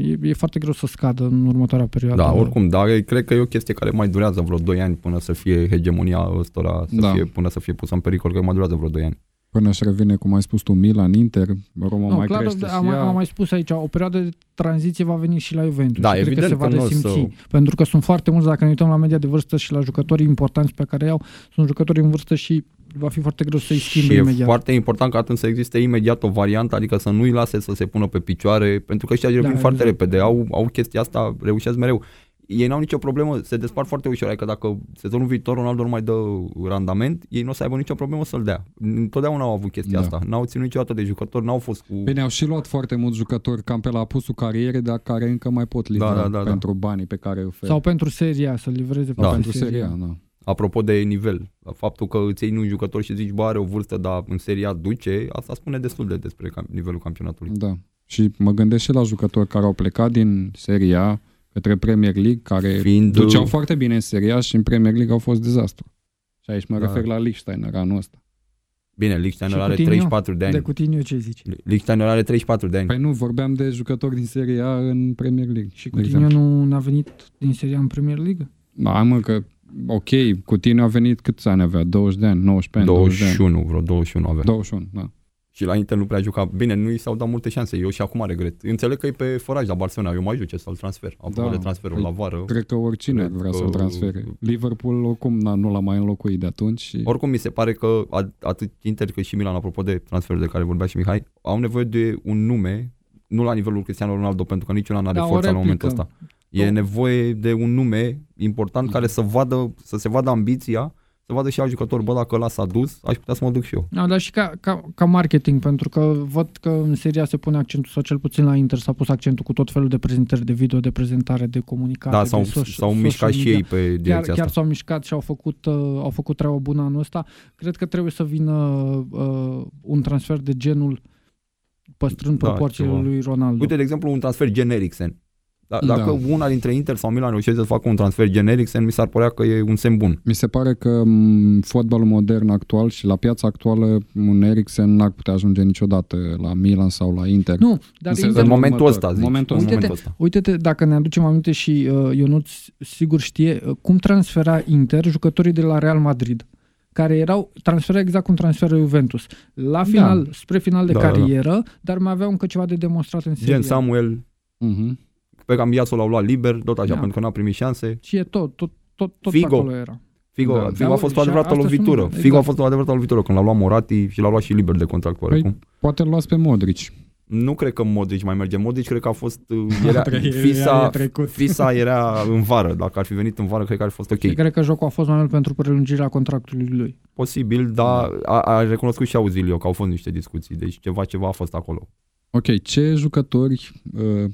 e, e foarte greu să scadă în următoarea perioadă. Da, oricum, dar e- cred că e o chestie care mai durează vreo 2 ani până să fie hegemonia ăstora, să Da. fie, până să fie pusă în pericol, că mai durează vreo 2 ani. Până își revine, cum ai spus tu, Milan, Inter, Roma Nu, mai clar, crește am, și ea. am mai spus aici, o perioadă de tranziție va veni și la Juventus. Da, și cred că evident se va că nu o resimți. să- Pentru că sunt foarte mulți, dacă ne uităm la media de vârstă și la jucătorii importanți pe care iau, sunt jucători în vârstă și va fi foarte greu să-i schimbe și e imediat. foarte important ca atunci să existe imediat o variantă, adică să nu-i lase să se pună pe picioare, pentru că ăștia revin Da, foarte exact. repede, au, au chestia asta, reușesc mereu. Ei n-au nicio problemă, se despart foarte ușor, adică dacă sezonul viitor Ronaldo nu mai dă randament, ei nu o să aibă nicio problemă să-l dea. Întotdeauna au avut chestia Da. asta, n-au ținut niciodată de jucători, n-au fost cu... Bine, au și luat foarte mulți jucători cam pe la apusul carierei, dar care încă mai pot livra Da, da, da, da. pentru banii pe care îi oferă. Sau pentru seria, să livreze Da. pentru seria, da. Apropo de nivel, faptul că îți iei un jucător și zici, bă, are o vârstă, dar în seria duce, asta spune destul de despre cam- nivelul campionatului. Da. Și mă gândesc și la jucători care au plecat din Seria A către Premier League, care Fiind- duceau foarte bine în Seria A și în Premier League au fost dezastru. Și aici mă Da. refer la Lichtsteiner anul ăsta. Bine, Lichtsteiner Și are Coutinho? 34 de ani. De Coutinho ce zici? Lichtsteiner are 34 de ani. Păi nu, vorbeam de jucători din Seria A în Premier League. Și de Coutinho exemplu. nu a venit din seria în Premier League? Da, mă, că ok, Coutinho a venit câți ani avea? 20 de ani, 19 ani, 20 de ani. 21, vreo 21 avea. 21, da. Și la Inter nu prea juca. Bine, nu i s-au dat multe șanse. Eu și acum regret. Înțeleg că e pe foraj la Barcelona. Eu mai ajut ce să-l transfer. Am Da. da. de transferul Păi, la vară. Cred că oricine Cred vrea că- să-l transfere. Liverpool oricum n- nu l-a mai înlocuit de atunci. Și... Oricum mi se pare că a- atât Inter cât și Milan, apropo de transferul de care vorbea și Mihai, au nevoie de un nume, nu la nivelul Cristiano Ronaldo, pentru că niciuna nu are Da, o forța la replică. momentul ăsta. E Da. nevoie de un nume important care să vadă, să se vadă ambiția, să vadă și alt jucător, bă, dacă ăla s-a dus, aș putea să mă duc și eu. Da, dar și ca, ca, ca marketing, pentru că văd că în seria se pune accentul, sau cel puțin la Inter s-a pus accentul cu tot felul de prezentări de video, de prezentare, de comunicare. Da, de s-au, social- s-au social mișcat și media. ei pe direcția Chiar, asta. chiar s-au mișcat și au făcut, uh, au făcut treaba bună anul ăsta. Cred că trebuie să vină uh, un transfer de genul păstrând Da, proporțiile ceva. lui Ronaldo. Uite, de exemplu, un transfer gen Eriksen. Da, Da. dacă una dintre Inter sau Milan reușește să facă un transfer gen Eriksen, mi s-ar părea că e un semn bun. Mi se pare că m, fotbalul modern actual și la piața actuală un Eriksen n-ar putea ajunge niciodată la Milan sau la Inter. Nu, dar În Inter, sezonul În momentul următor. ăsta, zic. Momentul în ăsta. momentul Uite-te, ăsta. Uite-te, dacă ne aducem aminte și uh, Ionuț sigur știe uh, cum transfera Inter jucătorii de la Real Madrid care erau transfera exact cum transferă Juventus. La final, da. spre final de Da, da, da, da. carieră, dar mai aveau încă ceva de demonstrat în serie. Gen Samuel, Mhm. Pe Cambiaso l-au luat liber, tot așa, Da. pentru că n-a primit șanse. Și e tot, tot, tot, tot Figo. pe acolo era. Figo, Da, da, Figo da, a fost o și adevărată astea sunt lovitură. nume, Figo a exact. fost o adevărată lovitură când l-a luat Morati și l-a luat și liber de contract oarecum. Poate îl luați pe Modric. Nu cred că Modric mai merge. Modric cred că a fost... uh, Era, Tre- e Fisa, trecut. Fisa era în vară. Dacă ar fi venit în vară, cred că ar fi fost ok. Și cred că jocul a fost mai mult pentru prelungirea contractului lui. Posibil, dar a, a recunoscut și Auzilio că au fost niște discuții. Deci ceva, ceva a fost acolo. Ok, ce jucători uh,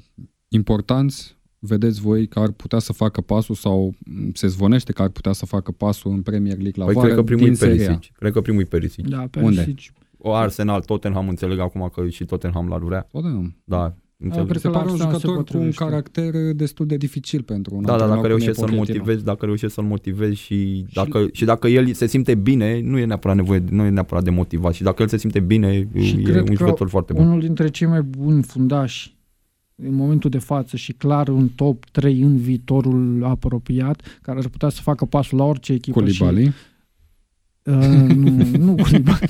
importanți vedeți voi că ar putea să facă pasul sau m, se zvonește că ar putea să facă pasul în Premier League la Păi vară cred că primul din e Serie A? Perisic. Cred că primul e Perisic. Da, pe Unde? Risic. O Arsenal, Tottenham, înțeleg acum că și Tottenham l-ar vrea. Tottenham. Da, înțeleg. cred Se că la pare un Arsenal se jucător cu un potrivește. caracter destul de dificil pentru un Da, da, antrenor dacă cum e reușești să-l Pochettino. motivezi, dacă reușești să-l motivezi și dacă, și dacă el se simte bine, nu e neapărat nevoie, nu e neapărat de motivat și dacă el se simte bine, Și e cred un că jucător foarte bun. Unul dintre cei mai buni fundași în momentul de față și clar în top 3 în viitorul apropiat, care ar putea să facă pasul la orice echipă. Și, Koulibaly. Uh, nu, nu Koulibaly.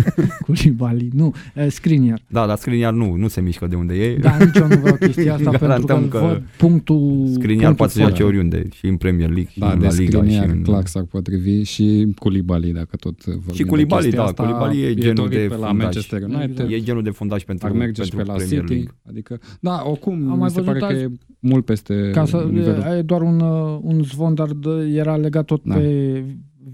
Koulibaly, nu. Uh, Skriniar. Da, dar Skriniar nu, nu se mișcă de unde e. Da, nici eu nu vreau chestia asta pentru că, Garantăm îl că văd punctul Skriniar punctul poate să forte. joace oriunde, și în Premier League, și Da, în de La Liga. Și, Skriniar, în... clar s-ar potrivi și Koulibaly, dacă tot vorbim Și de Koulibaly, chestia da, asta, Koulibaly e genul dorit de pe la fundaș. Manchester United, Exact. E genul de fundaș pentru, ar merge și pentru pe la Premier City, League. adică, da, oricum, Am mai mi se văzut pare că azi- e mult peste Ca să, nivelul. e doar un, uh, un zvon, dar de, era legat tot Da. pe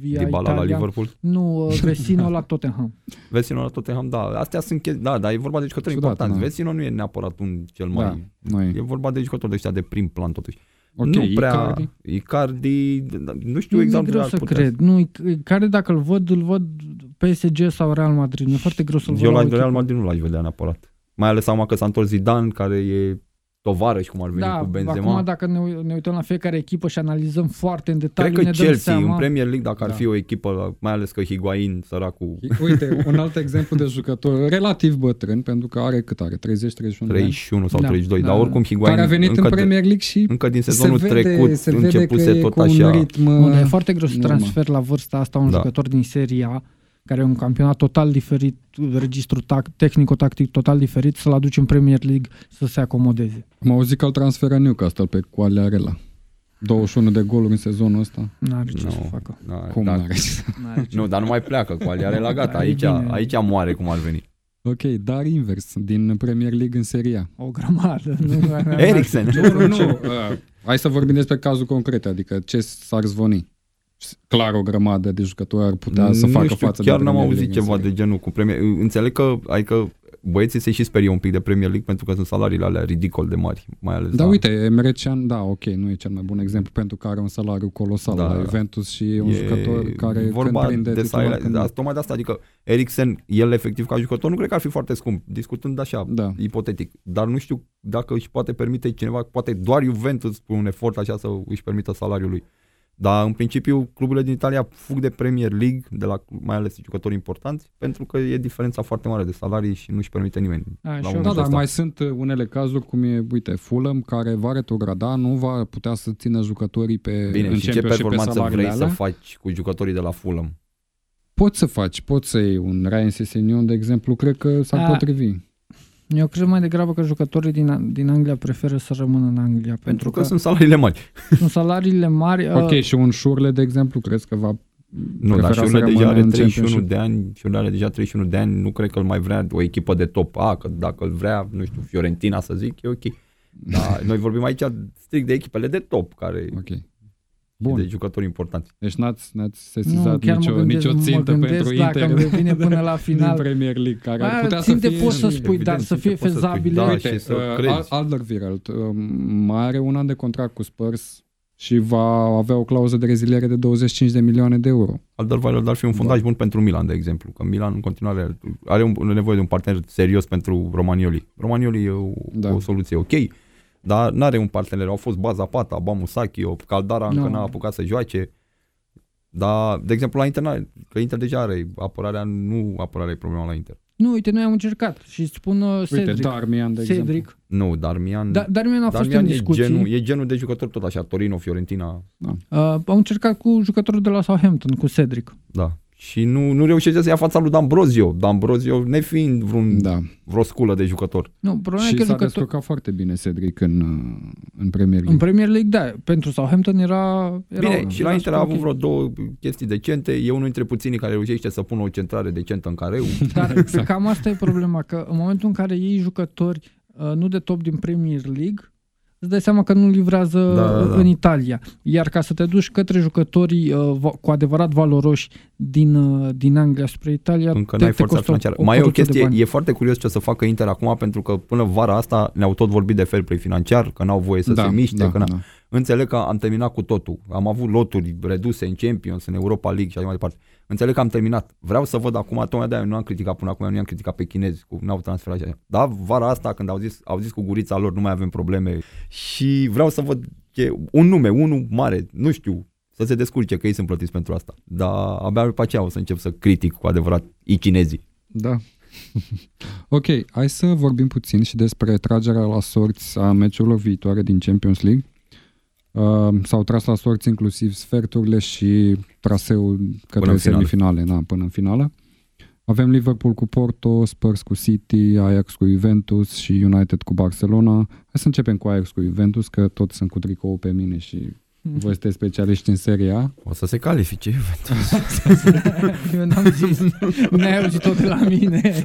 via Dybala la Italia. Liverpool. Nu, uh, Vesino la Tottenham. Vesino la Tottenham, da. Astea sunt chestii, da, dar e vorba de jucători Ciudat, importanți. da. Vesino nu e neapărat un cel Da, mai... noi. E vorba de jucători de ăștia de prim plan totuși. Ok, nu prea... Icardi. Icardi, da, nu știu Nu exact e greu ar să putea cred. Nu, care dacă îl văd, îl văd PSG sau Real Madrid. Mi-e foarte greu să-l văd Eu la la o echipă. Real Madrid nu l-aș vedea neapărat. Mai ales acum că s-a întors Zidane, care e tovarăș, cum ar veni Da, cu Benzema. acum dacă ne, ui- ne uităm la fiecare echipă și analizăm foarte în detaliu, Cred că ne dăm Chelsea, seama. în Premier League, dacă ar Da. fi o echipă, mai ales că Higuain, săracul, Uite, un alt exemplu de jucător relativ bătrân, pentru că are cât are? 30-31 de ani? 31 sau Da, 32, da, dar da. oricum Higuain Care a venit încă, în de- Premier League și încă din sezonul se vede, trecut se vede începuse că e tot cu un așa. ritm Nu, dar e foarte greu să normal. transfer la vârsta asta un Da. jucător din Serie A care e un campionat total diferit, registru tac- tehnico-tactic total diferit, să-l aduci în Premier League să se acomodeze. Am auzit că îl transferă Newcastle pe Coalearela. 21 de goluri în sezonul ăsta. N-are ce Nu. să facă. Da, Cum da, n-are? N-are ce. Nu, dar nu mai pleacă cu aliare la gata. Ai Aici, bine. aici moare cum ar veni. Ok, dar invers, din Premier League în Serie A. O grămadă. Nu, Eriksen. Nu, nu, nu. Uh, hai să vorbim despre cazul concret, adică ce s-ar zvoni. Clar o grămadă de jucători ar putea să nu facă știu, față chiar de n-am Premier auzit League în ceva Serie A. de genul cu Premier Înțeleg că, adică băieții se și sperie un pic de Premier League pentru că sunt salariile alea ridicol de mari, mai ales Da, la- uite, Emre Can, da, ok, nu e cel mai bun exemplu pentru că are un salariu colosal Da, la da. Juventus și e un jucător care vorba când prinde de titular, salariile, când... da, tocmai de asta, adică Eriksen, el efectiv ca jucător, nu cred că ar fi foarte scump, discutând așa, Da. ipotetic, dar nu știu dacă își poate permite cineva, poate doar Juventus cu un efort așa să își permită salariul lui. Dar în principiu cluburile din Italia fug de Premier League, de la mai ales jucători importanți, pentru că e diferența foarte mare de salarii și nu își permite nimeni. A, la și un eu- Da, moment dar ăsta. mai sunt uh, unele cazuri, cum e, uite, Fulham, care va retrograda, nu va putea să țină jucătorii pe Bine, în și ce Championship pe performanță salariile vrei să alea. faci cu jucătorii de la Fulham? Poți să faci, poți să iei un Ryan Sessegnon, de exemplu, cred că s-ar A, potrivi. Eu cred mai degrabă că jucătorii din, din Anglia preferă să rămână în Anglia, pentru, că, sunt salariile mari. sunt salariile mari. Ok, uh, și un Șurle, de exemplu, crezi că va Nu, prefera dar să și deja rămână are în 31 Championship? de ani, și are deja 31 de ani, nu cred că îl mai vrea o echipă de top A, că dacă îl vrea, nu știu, Fiorentina să zic, e ok. Dar noi vorbim aici strict de echipele de top, care Ok. Bun. Bun. de jucători importanți. Deci n-ați, n-ați nu, sesizat chiar nicio, mă gândesc, nicio mă țintă gândesc pentru dacă Inter îmi revine până la din final. Premier League, care ar Aia, putea să ținte fie... poți să și- spui, dar evident, să ținte fie poți să spui, fezabile. da, Uite, și să uh, crezi. Al- Alderweireld uh, mai are un an de contract cu Spurs și va avea o clauză de reziliere de 25 de milioane de euro. Alderweireld ar fi un fundaj bun pentru Milan, de exemplu, că Milan în continuare are un, nevoie de un partener serios pentru Romagnoli. Romagnoli e o, Da. da. o soluție ok, dar nu are un partener. Au fost Baza Pata, Bamusaki, o Caldara încă Nu. n-a apucat să joace. Dar, de exemplu, la Inter, n-are- că Inter deja are apărarea, nu apărarea e problema la Inter. Nu, uite, noi am încercat și spun uh, Uite, Cedric. Darmian, de exemplu. Cedric. Nu, Darmian, Da, Darmian a fost Darmian în e discuții. genul, e genul de jucător tot așa, Torino, Fiorentina, Uh, au încercat cu jucătorul de la Southampton, cu Cedric. da. Și nu, nu reușește să ia fața lui D'Ambrosio. D'Ambrosio nefiind vreun, Da. vreo sculă de jucător. Nu, problema e Și că s-a jucător... descurcat foarte bine Cedric în, uh, în Premier League. În Premier League, da, pentru Southampton era... era Bine, și la era Inter a super avut ok. vreo două chestii decente. E unul dintre puținii care reușește să pună o centrare decentă în careu. Dar Exact. cam asta e problema, că în momentul în care iei jucători uh, nu de top din Premier League, îți dai seama că nu livrează Da, da, da. în Italia. Iar ca să te duci către jucătorii uh, va- cu adevărat valoroși din, uh, din Anglia spre Italia, Încă te, n-ai te forța costă financiară. Mai e o cotuță de chestie, bani. e foarte curios ce să facă Inter acum, pentru că până vara asta ne-au tot vorbit de fair play financiar, că n-au voie să da, se miște, da, că n- da. Înțeleg că am terminat cu totul. Am avut loturi reduse în Champions, în Europa League și așa mai departe. Înțeleg că am terminat. Vreau să văd acum, tocmai de nu am criticat până acum, eu nu am criticat pe chinezi, cu n-au transferat și așa. Dar vara asta, când au zis, au zis cu gurița lor, nu mai avem probleme și vreau să văd ce, un nume, unul mare, nu știu, să se descurce, că ei sunt plătiți pentru asta. Dar abia după aceea o să încep să critic cu adevărat i chinezii. Da. ok, hai să vorbim puțin și despre tragerea la sorți a meciurilor viitoare din Champions League. Uh, s-au tras la sorți inclusiv sferturile și traseul către în finală. semifinale, da, până în finală. Avem Liverpool cu Porto, Spurs cu City, Ajax cu Juventus și United cu Barcelona. Hai să începem cu Ajax cu Juventus, că toți sunt cu tricou pe mine și voi sunteți specialiști în Serie A. O să se califice. Eu n-am zis, n-ai auzit tot de la mine.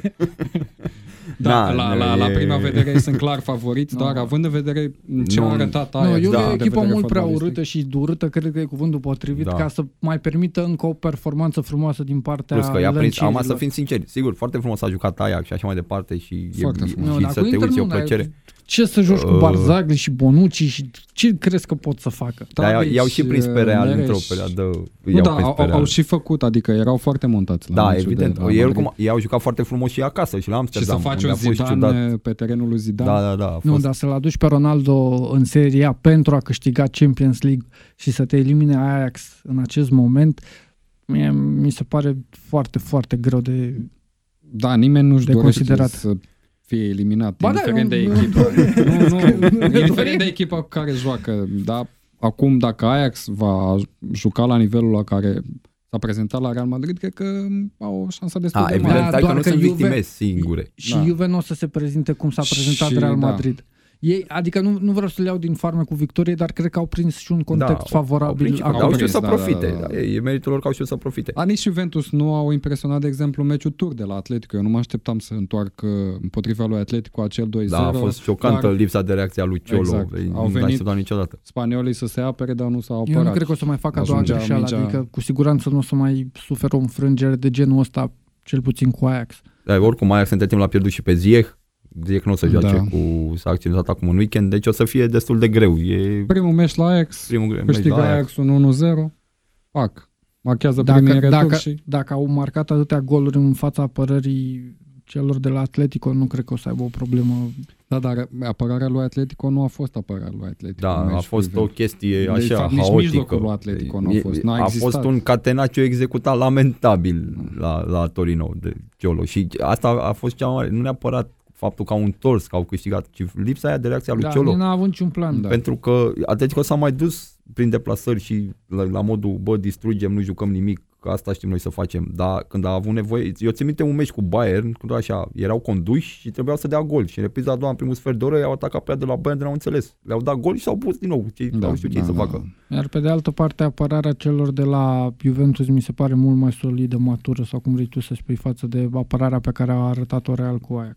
Da, Da, la, nu, la, la e- prima vedere sunt clar favoriți, Nu. dar având în vedere ce Nu. a arătat Nu, Ajax, eu da, e o de echipă vedere mult prea fotbalistic. urâtă și durâtă, cred că e cuvântul potrivit, Da. ca să mai permită încă o performanță frumoasă din partea Plus că i-a prins, acum să lăncierilor. fim sinceri, sigur, foarte frumos a jucat Ajax și așa mai departe și, Foarte e, frumos. Nu, și dar să cu te Inter uiți e o nu, dar plăcere. Ce să joci cu Uh. Barzagli și Bonucci și ce crezi că pot să facă? Dar i-au, Tadic, i-au și prins pe Real Neres. într-o perioadă. Nu, i-au da, prins au, pe au, Real. au și făcut, adică erau foarte montați la Da, meciul evident. de la Ei, Madrid. oricum, ei au jucat foarte frumos și acasă și la Și Amsterdam. să faci unde o a fost Zidane ciudat. pe terenul lui Zidane. Da, da, da. A Nu, fost, dar să-l aduci pe Ronaldo în Serie A pentru a câștiga Champions League și să te elimine Ajax în acest moment, mie, mi se pare foarte, foarte greu de... Da, nimeni nu-și De dorește considerat. să fie eliminat, Ba da, indiferent de nu- echipă. nu, nu, nu ne dorim. indiferent de echipa cu care joacă. Da, acum, dacă Ajax va juca la nivelul la care s-a prezentat la Real Madrid, cred că au o șansă destul A, de evident, mare. Da, hai că doar nu că sunt Juve- victime singure. Și Da. Juve nu o să se prezinte cum s-a prezentat Și, Real da. Madrid. Ei, adică nu, nu vreau să le iau din farme cu victorie, dar cred că au prins și un context Da, Au favorabil. prins, acolo. au știut prins, să da, profite. da, da. Da, E, e meritul lor că au știut să profite. A, nici Juventus nu au impresionat, de exemplu, meciul tur de la Atletico. Eu nu mă așteptam să întoarcă împotriva lui Atletico acel 2-0. Da, a fost șocantă dar lipsa de reacție a lui Ciolo. Exact. Ei, Au Nu venit- așteptam niciodată. spaniolii să se apere, dar nu s-au Eu apărat. nu cred că o să mai facă a doua Ajungea greșeală, mingea- adică cu siguranță nu o să mai suferă o înfrângere de genul ăsta, cel puțin cu Ajax. Da, oricum Ajax între timp l-a pierdut și pe Ziyech. Ziyech nu o să joace Da. cu... S-a accidentat acum un weekend, deci o să fie destul de greu. E Primul meci la Ajax, primul meci câștigă la Ajax. Ajax un 1-0, pac, marchează primii Dacă, retur dacă, și... dacă au marcat atâtea goluri în fața apărării celor de la Atletico, nu cred că o să aibă o problemă. Da, dar apărarea lui Atletico nu a fost apărarea lui Atletico. Da, în a meciul fost o Juventus. chestie De așa fapt, nici haotică. mijlocul lui Atletico nu a E- fost, n-a a existat. fost un catenaccio executat lamentabil la, la Torino de Ciolo și asta a fost cea mai mare, nu neapărat faptul că au întors, că au câștigat, ci lipsa aia de reacția lui Da, Ciolo. n-a avut niciun plan. Da. Pentru că Atletico s-a mai dus prin deplasări și la, la modul, bă, distrugem, nu jucăm nimic, că asta știm noi să facem. Dar când a avut nevoie, eu țin minte un meci cu Bayern, când așa, erau conduși și trebuiau să dea gol. Și în repriza a doua, în primul sfert de oră, i-au atacat pe ea de la Bayern, de n-au înțeles. Le-au dat gol și s-au pus din nou. Ce, da, au știut ce să facă. Iar pe de altă parte, apărarea celor de la Juventus mi se pare mult mai solidă, matură, sau cum vrei tu să spui, față de apărarea pe care a arătat-o Real cu Ajax.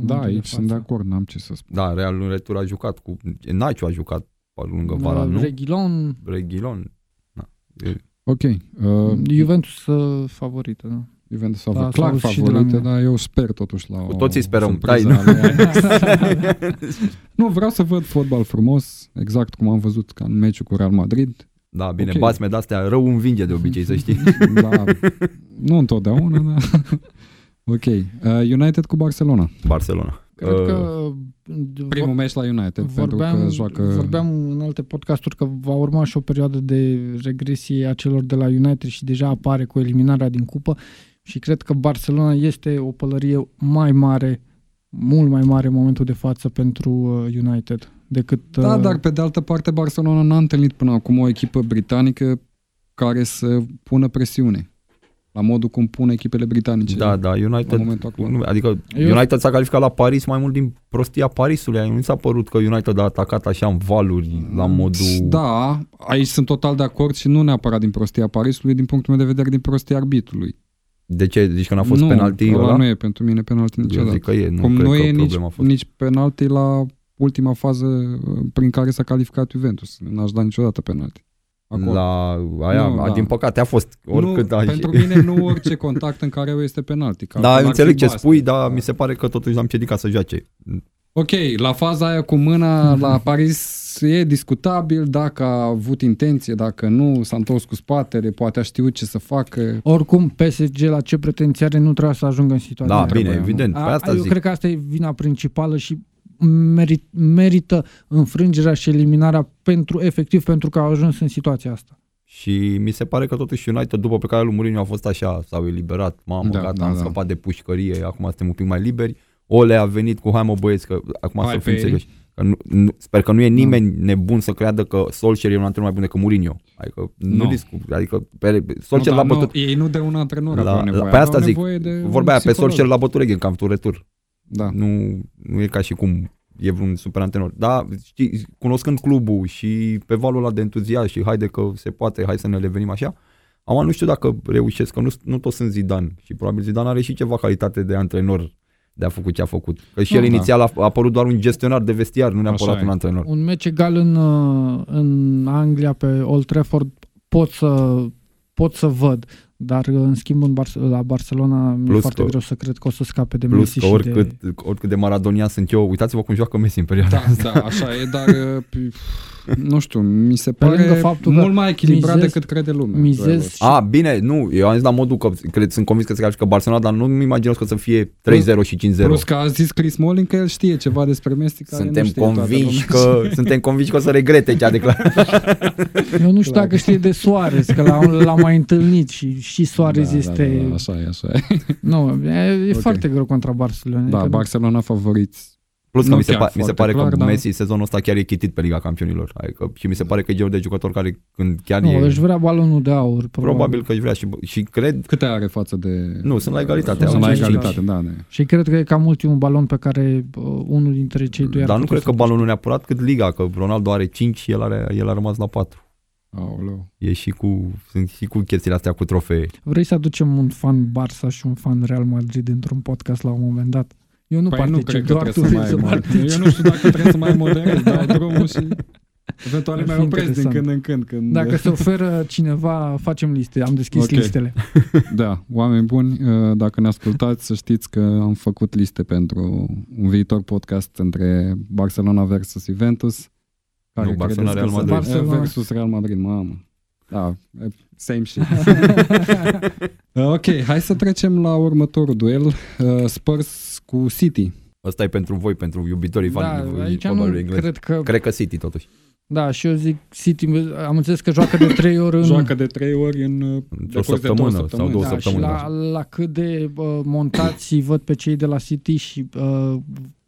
În Da, momentul aici de sunt de față. acord, n-am ce să spun. Da, Real în retur a jucat cu... Nacio a jucat pe lângă Uh, Vara, nu? Reguilon, Reghilon. Da. E- Ok, uh, Juventus uh, favorită, da. Juventus a Da, avut s-a clar auzit și de la favorite, mine. dar eu sper totuși la Cu o toții sperăm, surpriză dai, a lui Ajax. Nu, vreau să văd fotbal frumos, exact cum am văzut ca în meciul cu Real Madrid. Da, bine, Ok. okay. basme de-astea rău învinge de obicei, să știi. Da, nu întotdeauna, dar... ok, uh, United cu Barcelona. Barcelona. Cred Uh, că Primul meci la United, pentru vorbeam, că joacă... vorbeam în alte podcasturi că va urma și o perioadă de regresie a celor de la United și deja apare cu eliminarea din cupă și cred că Barcelona este o pălărie mai mare, mult mai mare în momentul de față pentru uh, United decât... Da, uh, dar pe de altă parte Barcelona n-a întâlnit până acum o echipă britanică care să pună presiune. La modul cum pun echipele britanice. Da, da, La United, momentul actual. nu, adică Eu- United s-a calificat la Paris mai mult din prostia Parisului. Nu mi s-a părut că United a atacat așa în valuri, la modul... Da, aici sunt total de acord și nu neapărat din prostia Parisului, din punctul meu de vedere din prostia arbitrului. De ce? Zici că n-a fost nu, penalti ăla ăla? nu e pentru mine penalti Eu niciodată. zic că e, nu cum cred nu că e nici, problema a fost. nici penalti la ultima fază uh, prin care s-a calificat Juventus. N-aș da niciodată penalti. Acolo. La aia, Nu, a, da. din păcate a fost oricât nu, a pentru mine nu orice contact în care este penalti. Că Da, altfel ar înțeleg fi ce basket. spui, dar mi se pare că totuși l-am piedicat să joace. Ok, la faza aia cu mâna la Paris e discutabil dacă a avut intenție, dacă nu, s-a întors cu spatele, poate a știut ce să facă. Oricum, PSG la ce pretenții are nu trebuie să ajungă în situația Da, asta. bine, trebuie, evident, pe A- asta eu zic. cred că asta e vina principală și merit, merită înfrângerea și eliminarea pentru efectiv pentru că au ajuns în situația asta. Și mi se pare că totuși United, după plecarea lui Mourinho, a fost așa, s-au eliberat, mamă, Da, gata, da, am da. scăpat de pușcărie, acum suntem un pic mai liberi. Ole a venit cu hai mă băieți, că acum Hai să pe fim ei. serioși. Că nu, nu, sper că nu e nimeni nebun să creadă că Solskjaer e un antrenor mai bun decât Mourinho. Adică nu, Nu. discut. Adică pe, Solskjaer nu, l-a dar bătut. Nu, ei nu de un antrenor La- aveau la- nevoie. pe asta aveau zic, nevoie de un Vorbea aia, pe psiholog. Solskjaer l-a bătut Regen, cam tu retur. Da. Nu, nu e ca și cum e vreun super antrenor. Da, știi, cunoscând clubul și pe valul ăla de entuziasm și haide că se poate, hai să ne revenim așa, Acum nu știu dacă reușesc, că nu, nu toți sunt Zidane și probabil Zidane are și ceva calitate de antrenor de a făcut ce a făcut. Că și Nu, el da. inițial a, a apărut doar un gestionar de vestiar, nu neapărat Așa e. un antrenor. Un meci egal în, uh, în Anglia pe Old Trafford pot să, pot să văd, dar uh, în schimb în Bar- la Barcelona mi-e Plus foarte că- greu să cred că o să scape de Plus Messi că și oricât, de... oricât de maradonian sunt eu, uitați-vă cum joacă Messi în perioada Da, da, așa e, dar uh, p- nu știu, mi se Pe lângă pare faptul că mult mai echilibrat mizez- decât crede lumea. mizez duelul. și- A, bine, nu, eu am zis la modul că cred, sunt convins că se califică Barcelona, dar nu-mi imaginez că o să fie 3-0 și 5-0. Plus că a zis Chris Smalling că el știe ceva despre Messi care Suntem nu știe toată convinși lumea. că suntem convinși că o să regrete ce a declarat. Eu nu știu Clar. dacă știe de Suarez, că l-am, l-am mai întâlnit și, și Suarez da, este... Da, da, așa e, așa e. Nu, e, e Ok. foarte greu contra Barcelona. Da, Adică Barcelona favoriți Plus că Nu mi se, chiar pa- mi se foarte pare clar, că dar- Messi sezonul ăsta chiar e chitit pe Liga Campionilor. Adică, și mi se pare că e genul de jucător care când chiar Nu, e... își vrea balonul de aur. Probabil. probabil că își vrea și, și cred... Câte are față de... Nu, sunt la egalitate. Sunt Sunt au la cinci, egalitate, da, da. Și cred că e cam ultimul balon pe care uh, unul dintre cei doi ar Dar nu putea cred că să- balonul neapărat cât Liga, că Ronaldo are 5 și el, are, el a rămas la 4. Aoleu. E și cu, sunt și cu chestiile astea cu trofee. Vrei să aducem un fan Barça și un fan Real Madrid într-un podcast la un moment dat? Eu nu Păi particip, nu cred că doar tu trebuie vrei să să mai participi. Eu nu știu dacă trebuie să mai moderez, dau drumul și eventual Ar mai fi opresc din interesant. când în când. când Dacă se oferă cineva, facem liste. Am deschis Ok. listele. Da, oameni buni, uh, dacă ne ascultați, să știți că am făcut liste pentru un viitor podcast între Barcelona versus Juventus. Nu, Barcelona, credeți că Real să- Madrid. Barcelona. Versus Real Madrid, mamă. Da, e same shit. Uh, ok, hai să trecem la următorul duel. Uh, Spurs cu City. Ăsta e pentru voi, pentru iubitorii Da, fanului aici fotbalului nu englez. cred că... Cred că City totuși. Da, și eu zic City, am înțeles că joacă de trei ori în... Joacă de trei ori în uh, Într-o decurs de săptămână două sau două da, și săptămâni. la, la cât de uh, montați îi văd pe cei de la City și uh,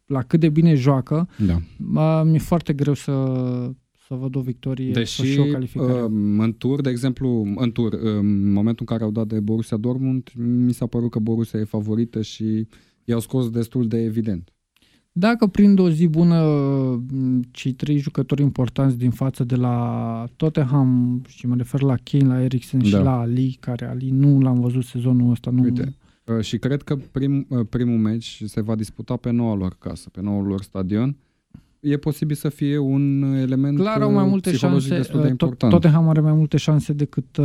la cât de bine joacă, Da. uh, mi-e foarte greu să, să văd o victorie Deși sau și o calificare. uh, în tur, de exemplu, în tur, uh, în momentul în care au dat de Borussia Dortmund, mi s-a părut că Borussia e favorită și i-au scos destul de evident. Dacă prind o zi bună m, cei trei jucători importanți din față de la Tottenham și mă refer la Kane, la Eriksen și Da. la Ali, care Ali nu l-am văzut sezonul ăsta. Nu, Uite, Uh, și cred că prim, uh, primul meci se va disputa pe noua lor casă, pe noul lor stadion. E posibil să fie un element Clar au mai uh, multe psihologic șanse. destul de uh, tot- important. Tottenham are mai multe șanse decât uh,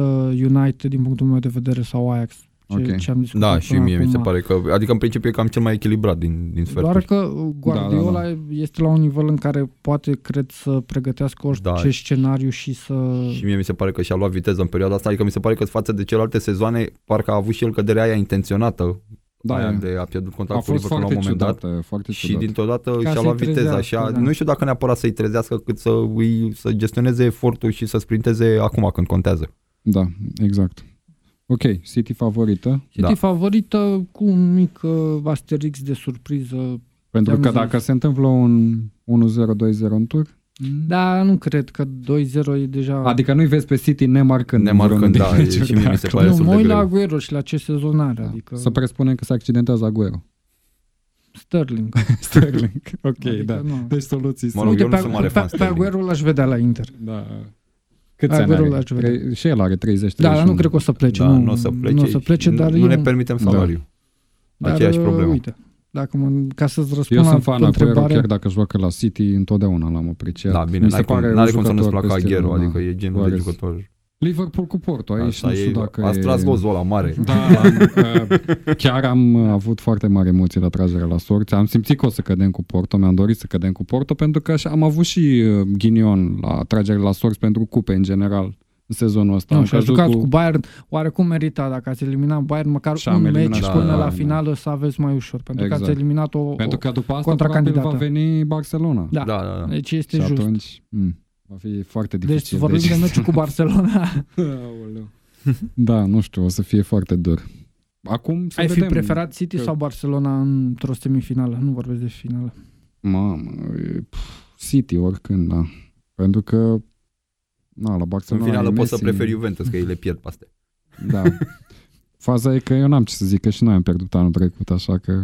United din punctul meu de vedere sau Ajax. Ce, Ok. ce am discutat Da, și până mie mi se acum. pare că, adică în principiu e cam cel mai echilibrat din, din sferturi. Doar că uh, Guardiola Da, da, este la un nivel în care poate, cred, să pregătească orice Da. scenariu și să... Și mie mi se pare că și-a luat viteză în perioada asta, adică mi se pare că față de celelalte sezoane, parcă a avut și el căderea aia intenționată, Da, aia e. de a pierdut a contactul fost Liverpool la un foarte moment dat. ciudată, foarte Și ciudat. dintr-o dată Ca și-a să-i luat viteza trezească, și a, da. nu știu dacă neapărat să-i trezească cât să, îi, să gestioneze efortul și să sprinteze acum când contează. Da, exact. Ok, City favorită. City Da. favorită cu un mic uh, asterix de surpriză. Pentru Am că zis. dacă se întâmplă un 1-0-2-0 în tur, Da, nu cred că 2-0 e deja... adică nu-i vezi pe City nemarcând. Nemarcând, vreunul da, din e- meciuri și mie de mi se acum. pare nu, destul mă de uit la greu. Aguero și la ce sezon are, Da. adică Să presupunem că se accidentează Aguero. Sterling. Sterling. Ok, Adică da. nu. Deci soluții Mă rog, Uite, eu nu pe, sunt mare pe, fan pe Sterling. Aguero l-aș vedea la Inter. Da. Câți ani Aguero are? l-aș vedea. Trei- Și el are 30 Da, dar 31. nu cred că o să plece. Da, nu, nu o să plece, nu o să plece și dar nu eu, ne permitem Da. salariu. dar, aceeași uh, problemă. Uite, dacă mă, ca să-ți răspund Eu la sunt fan Aguero, întrebare, chiar dacă joacă la City, întotdeauna l-am apreciat. Da, bine, Mi se n-ai cum, pare un n-are cum să nu-ți jucător placă pe stilul, Aguero, da. adică e genul de Oare- jucător. Liverpool cu Porto, aici Asta nu e, știu dacă a e... tras gozul ăla mare. Da, am, uh, chiar am uh, avut foarte mare emoții la tragerea la sorți. Am simțit că o să cădem cu Porto, mi-am dorit să cădem cu Porto, pentru că așa, am avut și uh, ghinion la tragerea la sorți pentru cupe în general în sezonul ăsta. nu, Am și a căzut jucat cu Bayern, oarecum merita dacă ați eliminat Bayern, măcar Și am un eliminat meci și până Bayern, la da. finală să aveți mai ușor, pentru că Exact. ați eliminat o... Pentru că după asta contracandidată. probabil va veni Barcelona. Da, Da, da, da. deci este și just. atunci m, va fi foarte Deci dificil. vorbim de meciul cu Barcelona. Aoleu. da, nu știu, o să fie foarte dur. Acum să Ai fi vedem. preferat City că- sau Barcelona într-o semifinală? Nu vorbesc de finală. Mamă, e, pf, City oricând, da. Pentru că na, la În Barcelona finală e poți să Messi. preferi Juventus, că ei le pierd pe astea. Da. Faza e că eu n-am ce să zic, că și noi am pierdut anul trecut, așa că...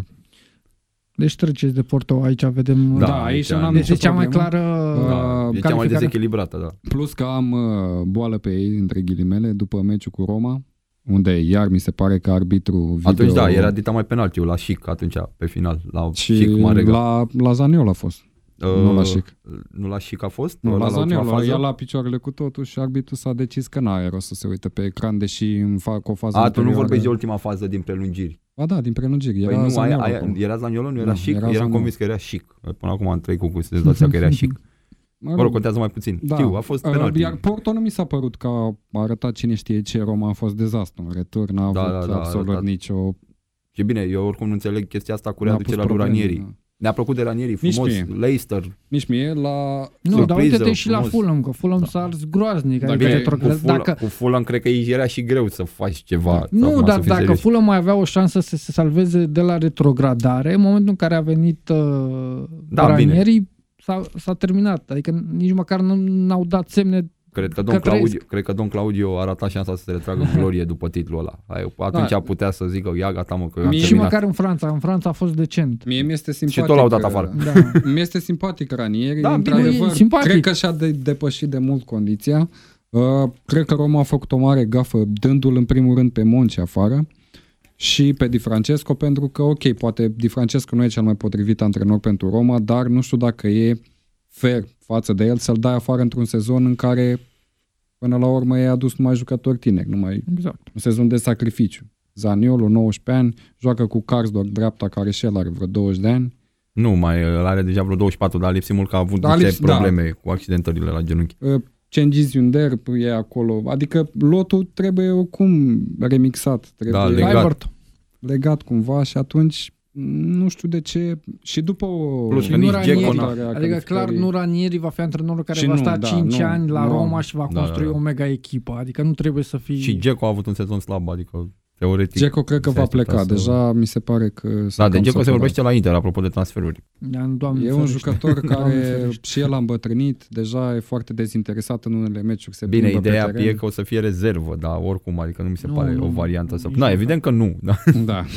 Deci treceți de Porto, aici vedem... Da, Da, aici aici n-am Deci nicio e cea mai problemă. clară... Uh, Da, e cea mai calificare. dezechilibrată, da. Plus că am uh, boală pe ei, între ghilimele, după meciul cu Roma, unde iar mi se pare că arbitru video... Atunci da, era dita mai penaltiul la Chic atunci, pe final, la și Chic Marega. la, la Zaniol a fost, Uh, nu la Chic. Nu la Chic a fost? Nu, la Ăla ultima Zaniol, fază? ia la picioarele cu totul și arbitru s-a decis că n-are rost să se uite pe ecran, deși în fac o fază A, tu nu anterioară- vorbești de ultima fază din prelungiri. Ba da, din prelungiri. Era Păi nu, Zaniol aia, aia, acolo. era Zaniolo, nu era Da, Chic? era Eram Zaniolo. convins că era Chic. Până acum am trei cu să dați seama că era Chic. Mă Mă rog, contează mai puțin. Da. Știu, a fost Uh, penalti. Iar Porto nu mi s-a părut că a arătat cine știe ce, Roma a fost dezastru. În retur n-a Da, avut da, da, a absolut arătat. nicio... Și bine, eu oricum nu înțeleg chestia asta cu n-a readucerea pus lui probleme, Ranieri. Ne-a plăcut de Ranieri, Nici frumos, mie. Leicester. Nici mie, la... Nu, dar Surpriză, uite-te și la frumos. Fulham, că Fulham s-a ars groaznic. Dar Adică bine, Cu retrograd- Fulham, dacă, cu Fulham cred că îi era și greu să faci ceva. nu, acum, dar să fii dacă serios. Fulham mai avea o șansă să se salveze de la retrogradare, în momentul în care a venit uh, Da, Ranieri, s-a, s-a terminat. Adică nici măcar nu n-au dat semne Cred că, domn că trăiesc. Claudio, cred că domn Claudio a ratat șansa să se retragă în glorie după titlul ăla. Ai- Atunci Da. a putea să zică, ia gata mă, că eu am Mie- și terminat. măcar în Franța. În Franța a fost decent. Mie mi-este simpatic. tot l-au dat uh, afară. Da. Mi-este simpatic Ranieri, Da, da, bine, într-adevăr, e simpatic. cred că și-a de- depășit de mult condiția. Uh, cred că Roma a făcut o mare gafă dându-l în primul rând pe Monci afară și pe Di Francesco pentru că, ok, poate Di Francesco nu e cel mai potrivit antrenor pentru Roma, dar nu știu dacă e fair față de el să-l dai afară într-un sezon în care până la urmă e adus numai jucători tineri, numai Exact. un sezon de sacrificiu. Zaniolo, 19 ani, joacă cu Karsdorp dreapta, care și el are vreo 20 de ani. Nu, mai el are deja vreo 24, dar a lipsit mult că a avut Da, a niște lipsit, da. probleme cu accidentările la genunchi. Uh, Cengiz Yunder e acolo, adică lotul trebuie oricum remixat, trebuie Da, legat. legat. Legat. legat cumva și atunci nu știu de ce și după o Plus Și că nu nici Ranieri, Dzeko n-a- a adică calificării- clar nu Ranieri va fi antrenorul care Și va nu, sta da, 5 nu, ani la nu. Roma și va Da, construi da, da. o mega echipă. Adică nu trebuie să fii... Și Dzeko a avut un sezon slab, adică teoretic. Dzeko cred că se va aștepta pleca, să- deja mi se pare că Da, de cam Dzeko se săturat. vorbește la Inter, apropo de transferuri. Da, Doamne E un ferește. jucător Doamne care ferește. și el a îmbătrânit, deja e foarte dezinteresat în unele meciuri, se Bine, plimbă pe ideea teren. e că o să fie rezervă, dar oricum, adică nu mi se Nu, pare nu, o variantă să... nici Na, nu evident că nu, da. Da.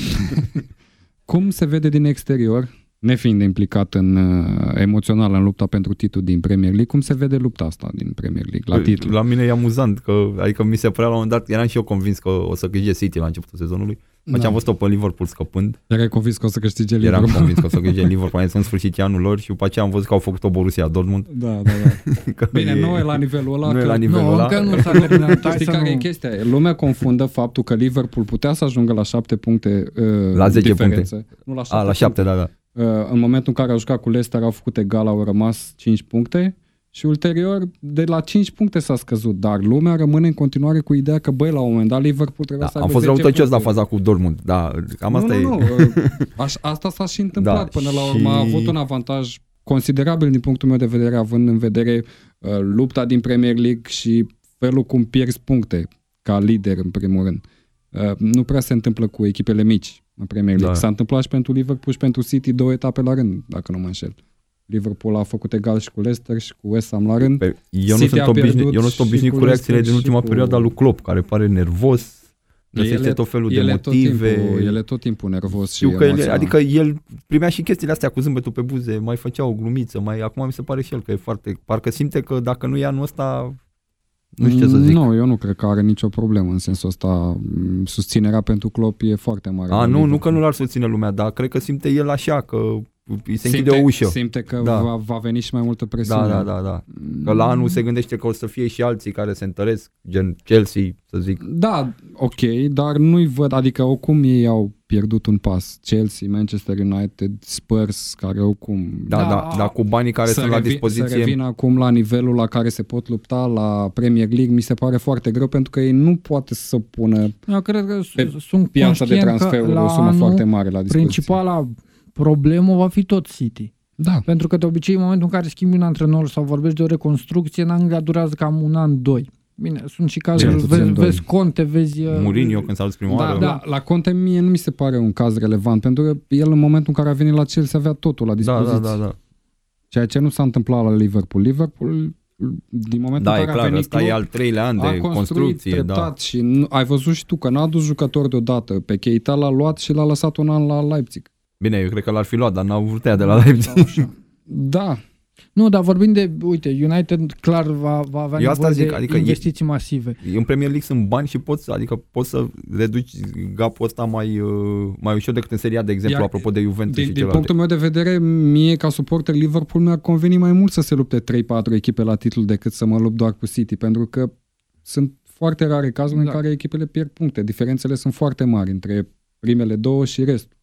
Cum se vede din exterior, nefiind implicat în, uh, emoțional în lupta pentru titlu din Premier League, cum se vede lupta asta din Premier League la titlu? La mine e amuzant, că, adică mi se părea la un moment dat, eram și eu convins că o să câștige City la începutul sezonului. După ce am văzut-o pe Liverpool scăpând, Erai convins că o să câștige eram Liverpool. convins că o să câștige Liverpool, am zis în sfârșit e anul lor și după aceea am văzut că au făcut o Borussia Dortmund. Da, da, da. Că Bine, e- nu e la nivelul ăla. nu e că... la nivelul Nu, ăla. încă nu s-a terminat. Hai Știi să care nu... e chestia? Lumea confundă faptul că Liverpool putea să ajungă la 7 puncte uh, La 10 diferență. Nu la 7 A, la șapte, da, da. Uh, în momentul în care au jucat cu Leicester au făcut egal, au rămas 5 puncte și ulterior de la 5 puncte s-a scăzut, dar lumea rămâne în continuare cu ideea că băi, la un moment dat Liverpool trebuie da să am aibă fost 10 răutăcios la puncte. faza cu Dortmund, da, cam asta nu, e. nu, nu. uh, Aș, asta s-a și întâmplat Da, până la urmă. A și- avut un avantaj considerabil din punctul meu de vedere, având în vedere uh, lupta din Premier League și felul cum pierzi puncte ca lider în primul rând. Uh, nu prea se întâmplă cu echipele mici în Premier League. Da. S-a întâmplat și pentru Liverpool și pentru City două etape la rând, dacă nu mă înșel. Liverpool a făcut egal și cu Leicester și cu West Ham la rând. Pe- Eu nu, City sunt a obișnuit, pierdut eu nu sunt și obișnuit cu cu reacțiile Leicester din ultima și cu- perioadă a lui Klopp, care pare nervos, găsește tot felul de ele motive. Tot timpul, ele tot timpul nervos Știu și că el, emoțional. adică el primea și chestiile astea cu zâmbetul pe buze, mai făcea o glumiță, mai acum mi se pare și el că e foarte, parcă simte că dacă nu e anul ăsta, nu știu ce să zic. Nu, eu nu cred că are nicio problemă în sensul ăsta. Mm, Susținerea pentru Klopp e foarte mare. A, la nu, nu Liverpool. că nu l-ar susține lumea, dar cred că simte el așa, că îi se simte, închide o ușă. Simte că Da. va, va veni și mai multă presiune. Da, da, da, da. Că la anul se gândește că o să fie și alții care se întăresc, gen Chelsea, să zic. Da, ok, dar nu-i văd, adică oricum ei au pierdut un pas. Chelsea, Manchester United, Spurs, care oricum... Da, Da, da, dar cu banii care să, sunt la revi- să dispoziție, revină acum la nivelul la care se pot lupta la Premier League, mi se pare foarte greu pentru că ei nu poate să pună Eu cred că Pe s- sunt piața de conștient că transferuri la o sumă anul foarte mare la dispoziție. Principala problemă va fi tot City. Da. Pentru că de obicei în momentul în care schimbi un antrenor sau vorbești de o reconstrucție, în Anglia durează cam un an, doi. Bine, sunt și cazuri, Cel puțin vezi, doi. vezi Conte, vezi... uh, Mourinho când s-a dus prima Da, oară, da, la Conte mie nu mi se pare un caz relevant, pentru că el în momentul în care a venit la Chelsea avea totul la da, dispoziție. da, da, da. Ceea ce nu s-a întâmplat la Liverpool. Liverpool, din momentul Da, în e care a clar, venit ăsta e Klopp, al treilea an a de construit construcție, da. treptat și nu, ai văzut și tu că n-a adus jucători deodată. Pe Keita l-a luat și l-a lăsat un an la Leipzig. Bine, eu cred că l-ar fi luat, dar n-au vrut ea de la Leipzig. sau așa. Da, Nu, dar vorbim de, uite, United clar va, va avea Eu asta nevoie zic, de adică e- investiții masive. În Premier League sunt bani și poți, adică poți să reduci gapul ăsta mai, uh, mai ușor decât în seria, de exemplu, Iar apropo de Juventus din, și din celelalte. punctul meu de vedere, mie ca suporter Liverpool mi-ar conveni mai mult să se lupte 3-4 echipe la titlu decât să mă lupt doar cu City, pentru că sunt foarte rare cazuri Da. în care echipele pierd puncte. Diferențele sunt foarte mari între primele două și restul.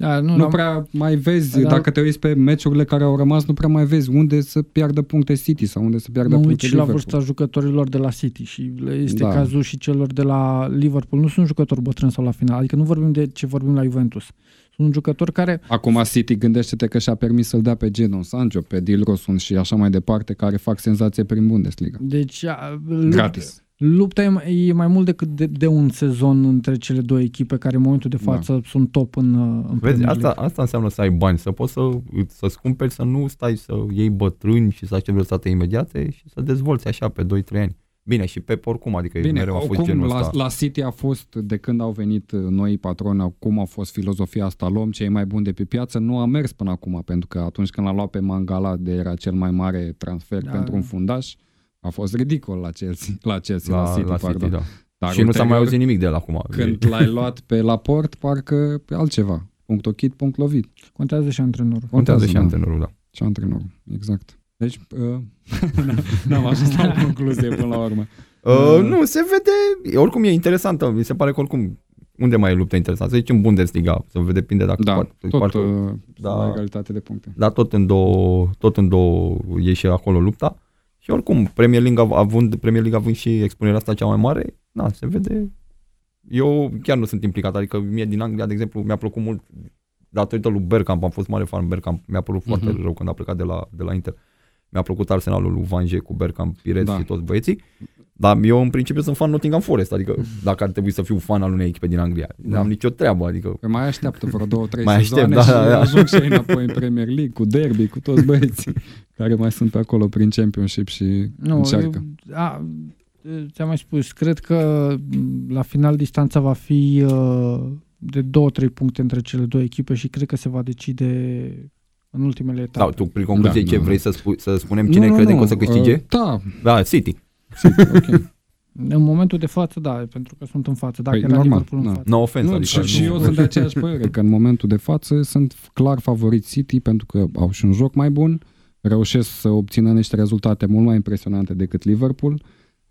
Da, nu, Nu, nu nu prea mai vezi, Da. dacă te uiți pe meciurile care au rămas, nu prea mai vezi unde să piardă puncte City sau unde să piardă mă uit puncte și la Liverpool. vârsta jucătorilor de la City și le- este Da. cazul și celor de la Liverpool. Nu sunt jucători bătrâni sau la final, adică nu vorbim de ce vorbim la Juventus. Sunt un jucător care Acum City gândește-te că și-a permis să-l dea pe Jadon Sancho, pe Dilrosun și așa mai departe, care fac senzație prin Bundesliga. deci a, lupt- Gratis. Lupta e mai, e mai mult decât de, de un sezon între cele două echipe care în momentul de față da. sunt top în, uh, în Vezi, Premier asta, League. asta înseamnă să ai bani, să poți să, să-ți cumperi, să nu stai să iei bătrâni și să aștepți rezultate imediate și să dezvolți așa pe 2-3 ani. Bine, și pe oricum, adică Bine, mereu a fost oricum, genul la, ăsta. la City a fost, de când au venit uh, noi patroni, cum a fost filozofia asta, luăm cei mai buni de pe piață, nu a mers până acum, pentru că atunci când l-a luat pe Mangala, de era cel mai mare transfer Da. pentru un fundaș, a fost ridicol la Chelsea, la Chelsea, la, la, City, la pardon. City, da. Dar și nu s-a mai ulterior, auzit nimic de el acum. Când l-ai luat pe Laport, parcă altceva. Punct ochit, punct lovit. Contează și antrenorul. Contează și da. antrenorul, da. Și antrenorul, exact. Deci, uh, n-am ajuns la o concluzie până la urmă. Uh, nu, se vede, oricum e interesantă, mi se pare că oricum, unde mai e lupta interesantă? Să zicem Bundesliga, să vede, depinde dacă Da, poate, tot poate, uh, da. la egalitate de puncte. dar tot în două, tot în două e și acolo lupta. Și oricum, Premier League av- având, Premier League având și expunerea asta cea mai mare, da, se vede. Eu chiar nu sunt implicat, adică mie din Anglia, de exemplu, mi-a plăcut mult datorită lui Bergkamp, am fost mare fan Bergkamp, mi-a părut Mhm. foarte rău când a plecat de la, de la Inter. Mi-a plăcut Arsenalul lui Van Dijk cu Bergkamp, Pires Da. și toți băieții. Dar eu în principiu sunt fan Nottingham Forest, adică dacă ar trebui să fiu fan al unei echipe din Anglia, Da. n-am nicio treabă, adică Păi mai așteaptă vreo două, trei Mai sezoane aștept, da, și da, da. ajung și ei înapoi în Premier League, cu derby, cu toți băieții care mai sunt pe acolo prin Championship și Nu, încearcă. eu- a, ți-am mai spus, cred că m, la final distanța va fi uh, de 2-3 puncte între cele două echipe și cred că se va decide în ultimele etape. da, tu prin concluzie Da, ce da. vrei să, spui, să spunem cine credem că o să câștige? Uh, da, Da, City. ok. În momentul de față, da, pentru că sunt în față. Dacă Păi, era normal, Liverpool în da. față. No offense, Nu, adică și, și nu, eu sunt de aceeași părere, că în momentul de față sunt clar favoriți City pentru că au și un joc mai bun, reușesc să obțină niște rezultate mult mai impresionante decât Liverpool.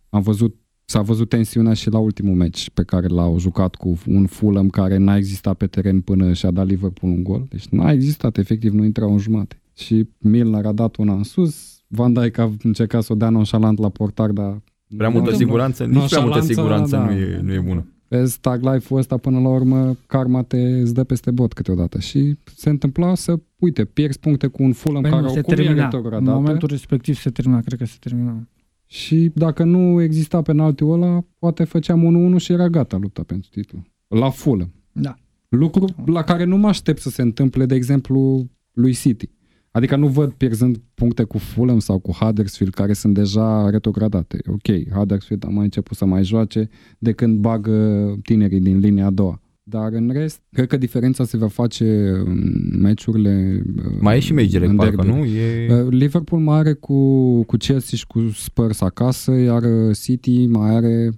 Am văzut, s-a văzut tensiunea și la ultimul meci pe care l-au jucat cu un Fulham care n-a existat pe teren până și-a dat Liverpool un gol. Deci n-a existat, efectiv nu intrau în jumate. Și Milner a dat una în sus, Van Dijk a încercat să o dea nonșalant la portar, dar Prea multă nu- siguranță, nici prea multă Nonșalanță, siguranță da. nu, e, nu e bună. Vezi, tag life-ul ăsta până la urmă, karma te îți dă peste bot câteodată și se întâmpla să, uite, pierzi puncte cu un Fulham Păi care nu, au se cum termina. e În momentul respectiv se termina, cred că se termina. Și dacă nu exista penaltiul ăla, poate făceam 1-1 și era gata lupta pentru titlu. La Fulham. Da. Lucru la care nu mă aștept să se întâmple, de exemplu, lui City. Adică nu văd pierzând puncte cu Fulham sau cu Huddersfield, care sunt deja retrogradate. Ok, Huddersfield a mai început să mai joace de când bagă tinerii din linia a doua. Dar în rest, cred că diferența se va face în meciurile uh, Mai e și meci direct, în parcă, derby. nu? E... Uh, Liverpool mai are cu, cu Chelsea și cu Spurs acasă, iar uh, City mai are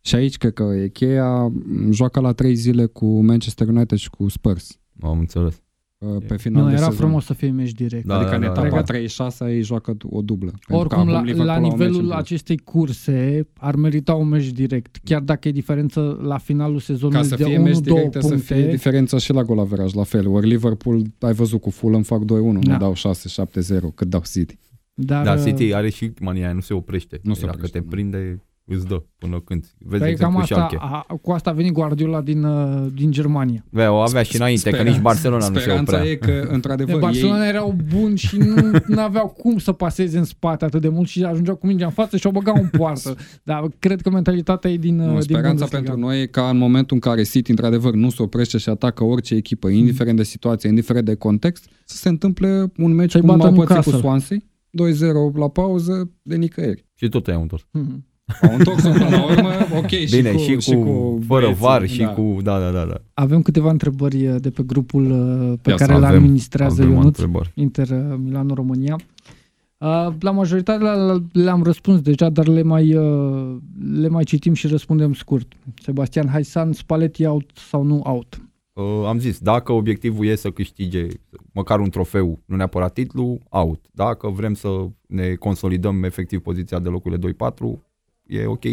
și aici cred că e cheia, m, joacă la trei zile cu Manchester United și cu Spurs Am înțeles. Uh, pe final Nu, de era sezon. frumos să fie meci direct. Da, adică în da, etapa da. 36 ei joacă o dublă. Pentru că Oricum, acum la, Liverpool la au un meci în nivelul plus. acestei curse ar merita un meci direct. Chiar dacă e diferență la finalul sezonului Ca să de fie 1-2 meci direct, să puncte, fie diferența și la golaveraj, la fel. Ori Liverpool, ai văzut cu Fulham, fac 2-1, nu Da. dau 6-7-0, cât dau City. dar, Dar uh, City are și mania aia, nu se oprește. Nu se Dacă oprește, te nu. prinde, îți dă până când. Vezi, de Păi cam exemplu, asta, Schalke. a, cu asta a venit Guardiola din, uh, din Germania. Bă, o avea și înainte, că Speranța- nici Barcelona nu se Speranța oprea. e că, De într-adevăr, Barcelona ei, erau buni și nu aveau cum să paseze în spate atât de mult și ajungeau cu mingea în față și o băgau în poartă. Dar cred că mentalitatea e din, uh, Nu, din speranța Bundesliga. pentru noi e ca în momentul în care City într-adevăr nu se oprește și atacă orice echipă, indiferent de situație, indiferent de context, să se întâmple un meci Să-i cum bată au pățit cu Newcastle. Swansea, 2-0 la pauză, de nicăieri. Și tot i-au întors. Mhm. Au întors până la urmă, ok, Bine, și cu, și cu, fără băieții, var și da. cu... Da, da, da. da. Avem câteva întrebări uh, de pe grupul uh, pe Ia să care îl avem- administrează avem Ionuț. întrebări. Inter uh, Milano România. Uh, La majoritatea le- le-am răspuns deja, dar le mai, uh, le mai citim și răspundem scurt. Sebastian Haisan, Spalletti out sau nu out? Uh, am zis, dacă obiectivul e să câștige măcar un trofeu, nu neapărat titlu, out. Dacă vrem să ne consolidăm efectiv poziția de locurile 2-4, e ok.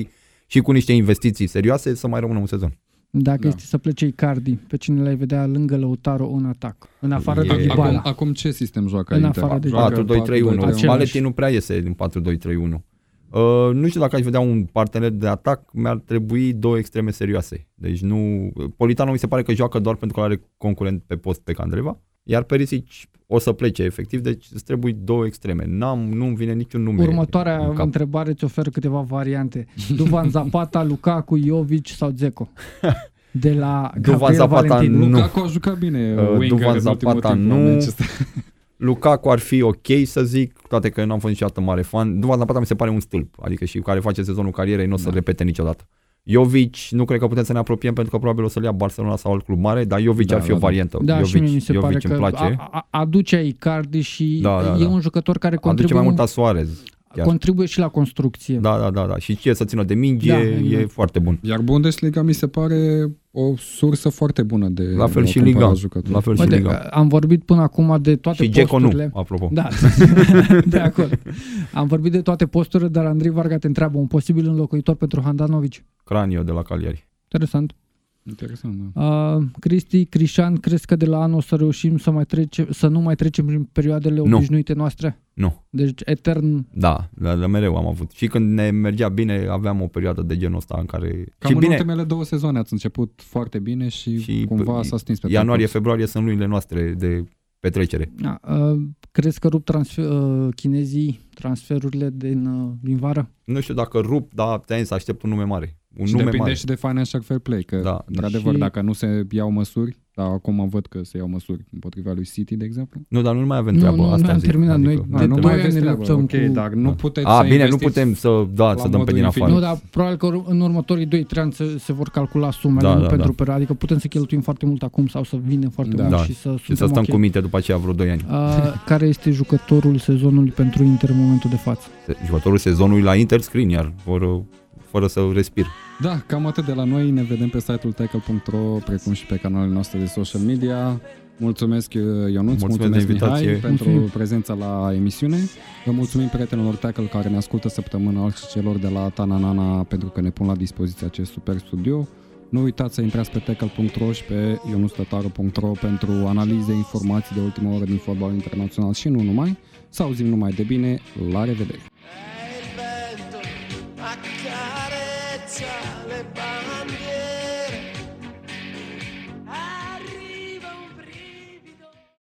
Și cu niște investiții serioase să mai rămână un sezon. Dacă Da. este să plece Icardi, pe cine l-ai vedea lângă Lăutaro în atac? În afară E- de Acum, Dybala. acum ce sistem joacă În Inter? afară de Joacă 4-2-3-1. Același. Spalletti nu prea iese din 4-2-3-1. Uh, nu știu dacă aș vedea un partener de atac, mi-ar trebui două extreme serioase. Deci nu... Politano mi se pare că joacă doar pentru că are concurent pe post pe Candreva, iar Perisic o să plece efectiv, deci îți trebuie două extreme. N-am, nu-mi vine niciun nume Următoarea în cap. întrebare îți oferă câteva variante. Duvan Zapata, Lukaku, Jovic sau Dzeko? De la Duvan Gabriel Zapata Valentin. Nu. Lukaku a jucat bine Uh, uh, Duvan în ultimul Zapata timp la nu. Manchester. Lukaku ar fi ok să zic, toate că eu n-am fost niciodată mare fan. Duvan Zapata mi se pare un stâlp, adică și care face sezonul carierei nu o să Da. repete niciodată. Jovic, nu cred că putem să ne apropiem pentru că probabil o să-l ia Barcelona sau alt club mare, dar Jovic Da, ar fi da, o da. variantă. Da, Jovic, și mie mi se Jovic pare îmi că place. a, a, aduce Icardi și Da, da, e da. un jucător care Aduce contribuie, mai mult a Suarez. Chiar. contribuie și la construcție. Da, da, da, da. Și ce să țină de minge Da, da, e exact. foarte bun. Iar Bundesliga mi se pare o sursă foarte bună de La fel de a și cumpăra Liga. jucători. La fel și Uite, Liga. am vorbit până acum de toate Și Geco nu, posturile. apropo. Da, de acord. Am vorbit de toate posturile, dar Andrei Varga te întreabă un posibil înlocuitor pentru Handanovici. Cranio de la Cagliari. Interesant. Interesant, da. Uh, Cristi, Crișan, crezi că de la anul o să reușim să, mai trece, să nu mai trecem prin perioadele Nu. obișnuite noastre? Nu. Deci etern Da, dar dar mereu am avut. Și când ne mergea bine, aveam o perioadă de genul ăsta în care... Cam și în bine, ultimele două sezoane ați început foarte bine și, Și cumva p- s-a stins pe ianuarie, parcurs. februarie sunt lunile noastre de petrecere. Da, uh, crezi că rup transfer, uh, chinezii transferurile din, uh, din vară? Nu știu dacă rup, dar ți să aștept un nume mare. Un și nume depinde mare. și de financial fair play, că Da. într-adevăr Și- dacă nu se iau măsuri, dar acum văd că se iau măsuri împotriva lui City, de exemplu. Nu, dar nu mai avem Nu, treabă. nu, asta noi am zic. terminat, noi- da, de nu doi mai ani aveți ne treabă, luptăm ok, cu- dar nu Da. puteți A, să bine, nu investiți putem să, da, să dăm pe modul din infinit. afară. Nu, dar probabil că în următorii 2-3 ani se, se vor calcula sumele, Da, nu da, pentru da. perioadă. Adică putem să cheltuim foarte mult acum sau să vinem foarte Da. mult Da. și să Și să suntem stăm ok. cu minte după aceea vreo 2 ani. Uh, care este jucătorul sezonului pentru Inter în momentul de față? Jucătorul sezonului la Inter Skriniar, fără, fără să respir. Da, cam atât de la noi. Ne vedem pe site-ul tackle.ro, precum și pe canalele noastre de social media. Mulțumesc Ionuț, Mulțumesc mulțumesc, de invitație. Mihai pentru Mulțumim. prezența la emisiune. Vă mulțumim prietenilor Tackle care ne ascultă săptămânal și celor de la Tananana pentru că ne pun la dispoziție acest super studio. Nu uitați să intrați pe tackle.ro și pe ionustătaru.ro pentru analize, informații de ultimă oră din fotbal internațional și nu numai. Să auzim numai de bine. La revedere!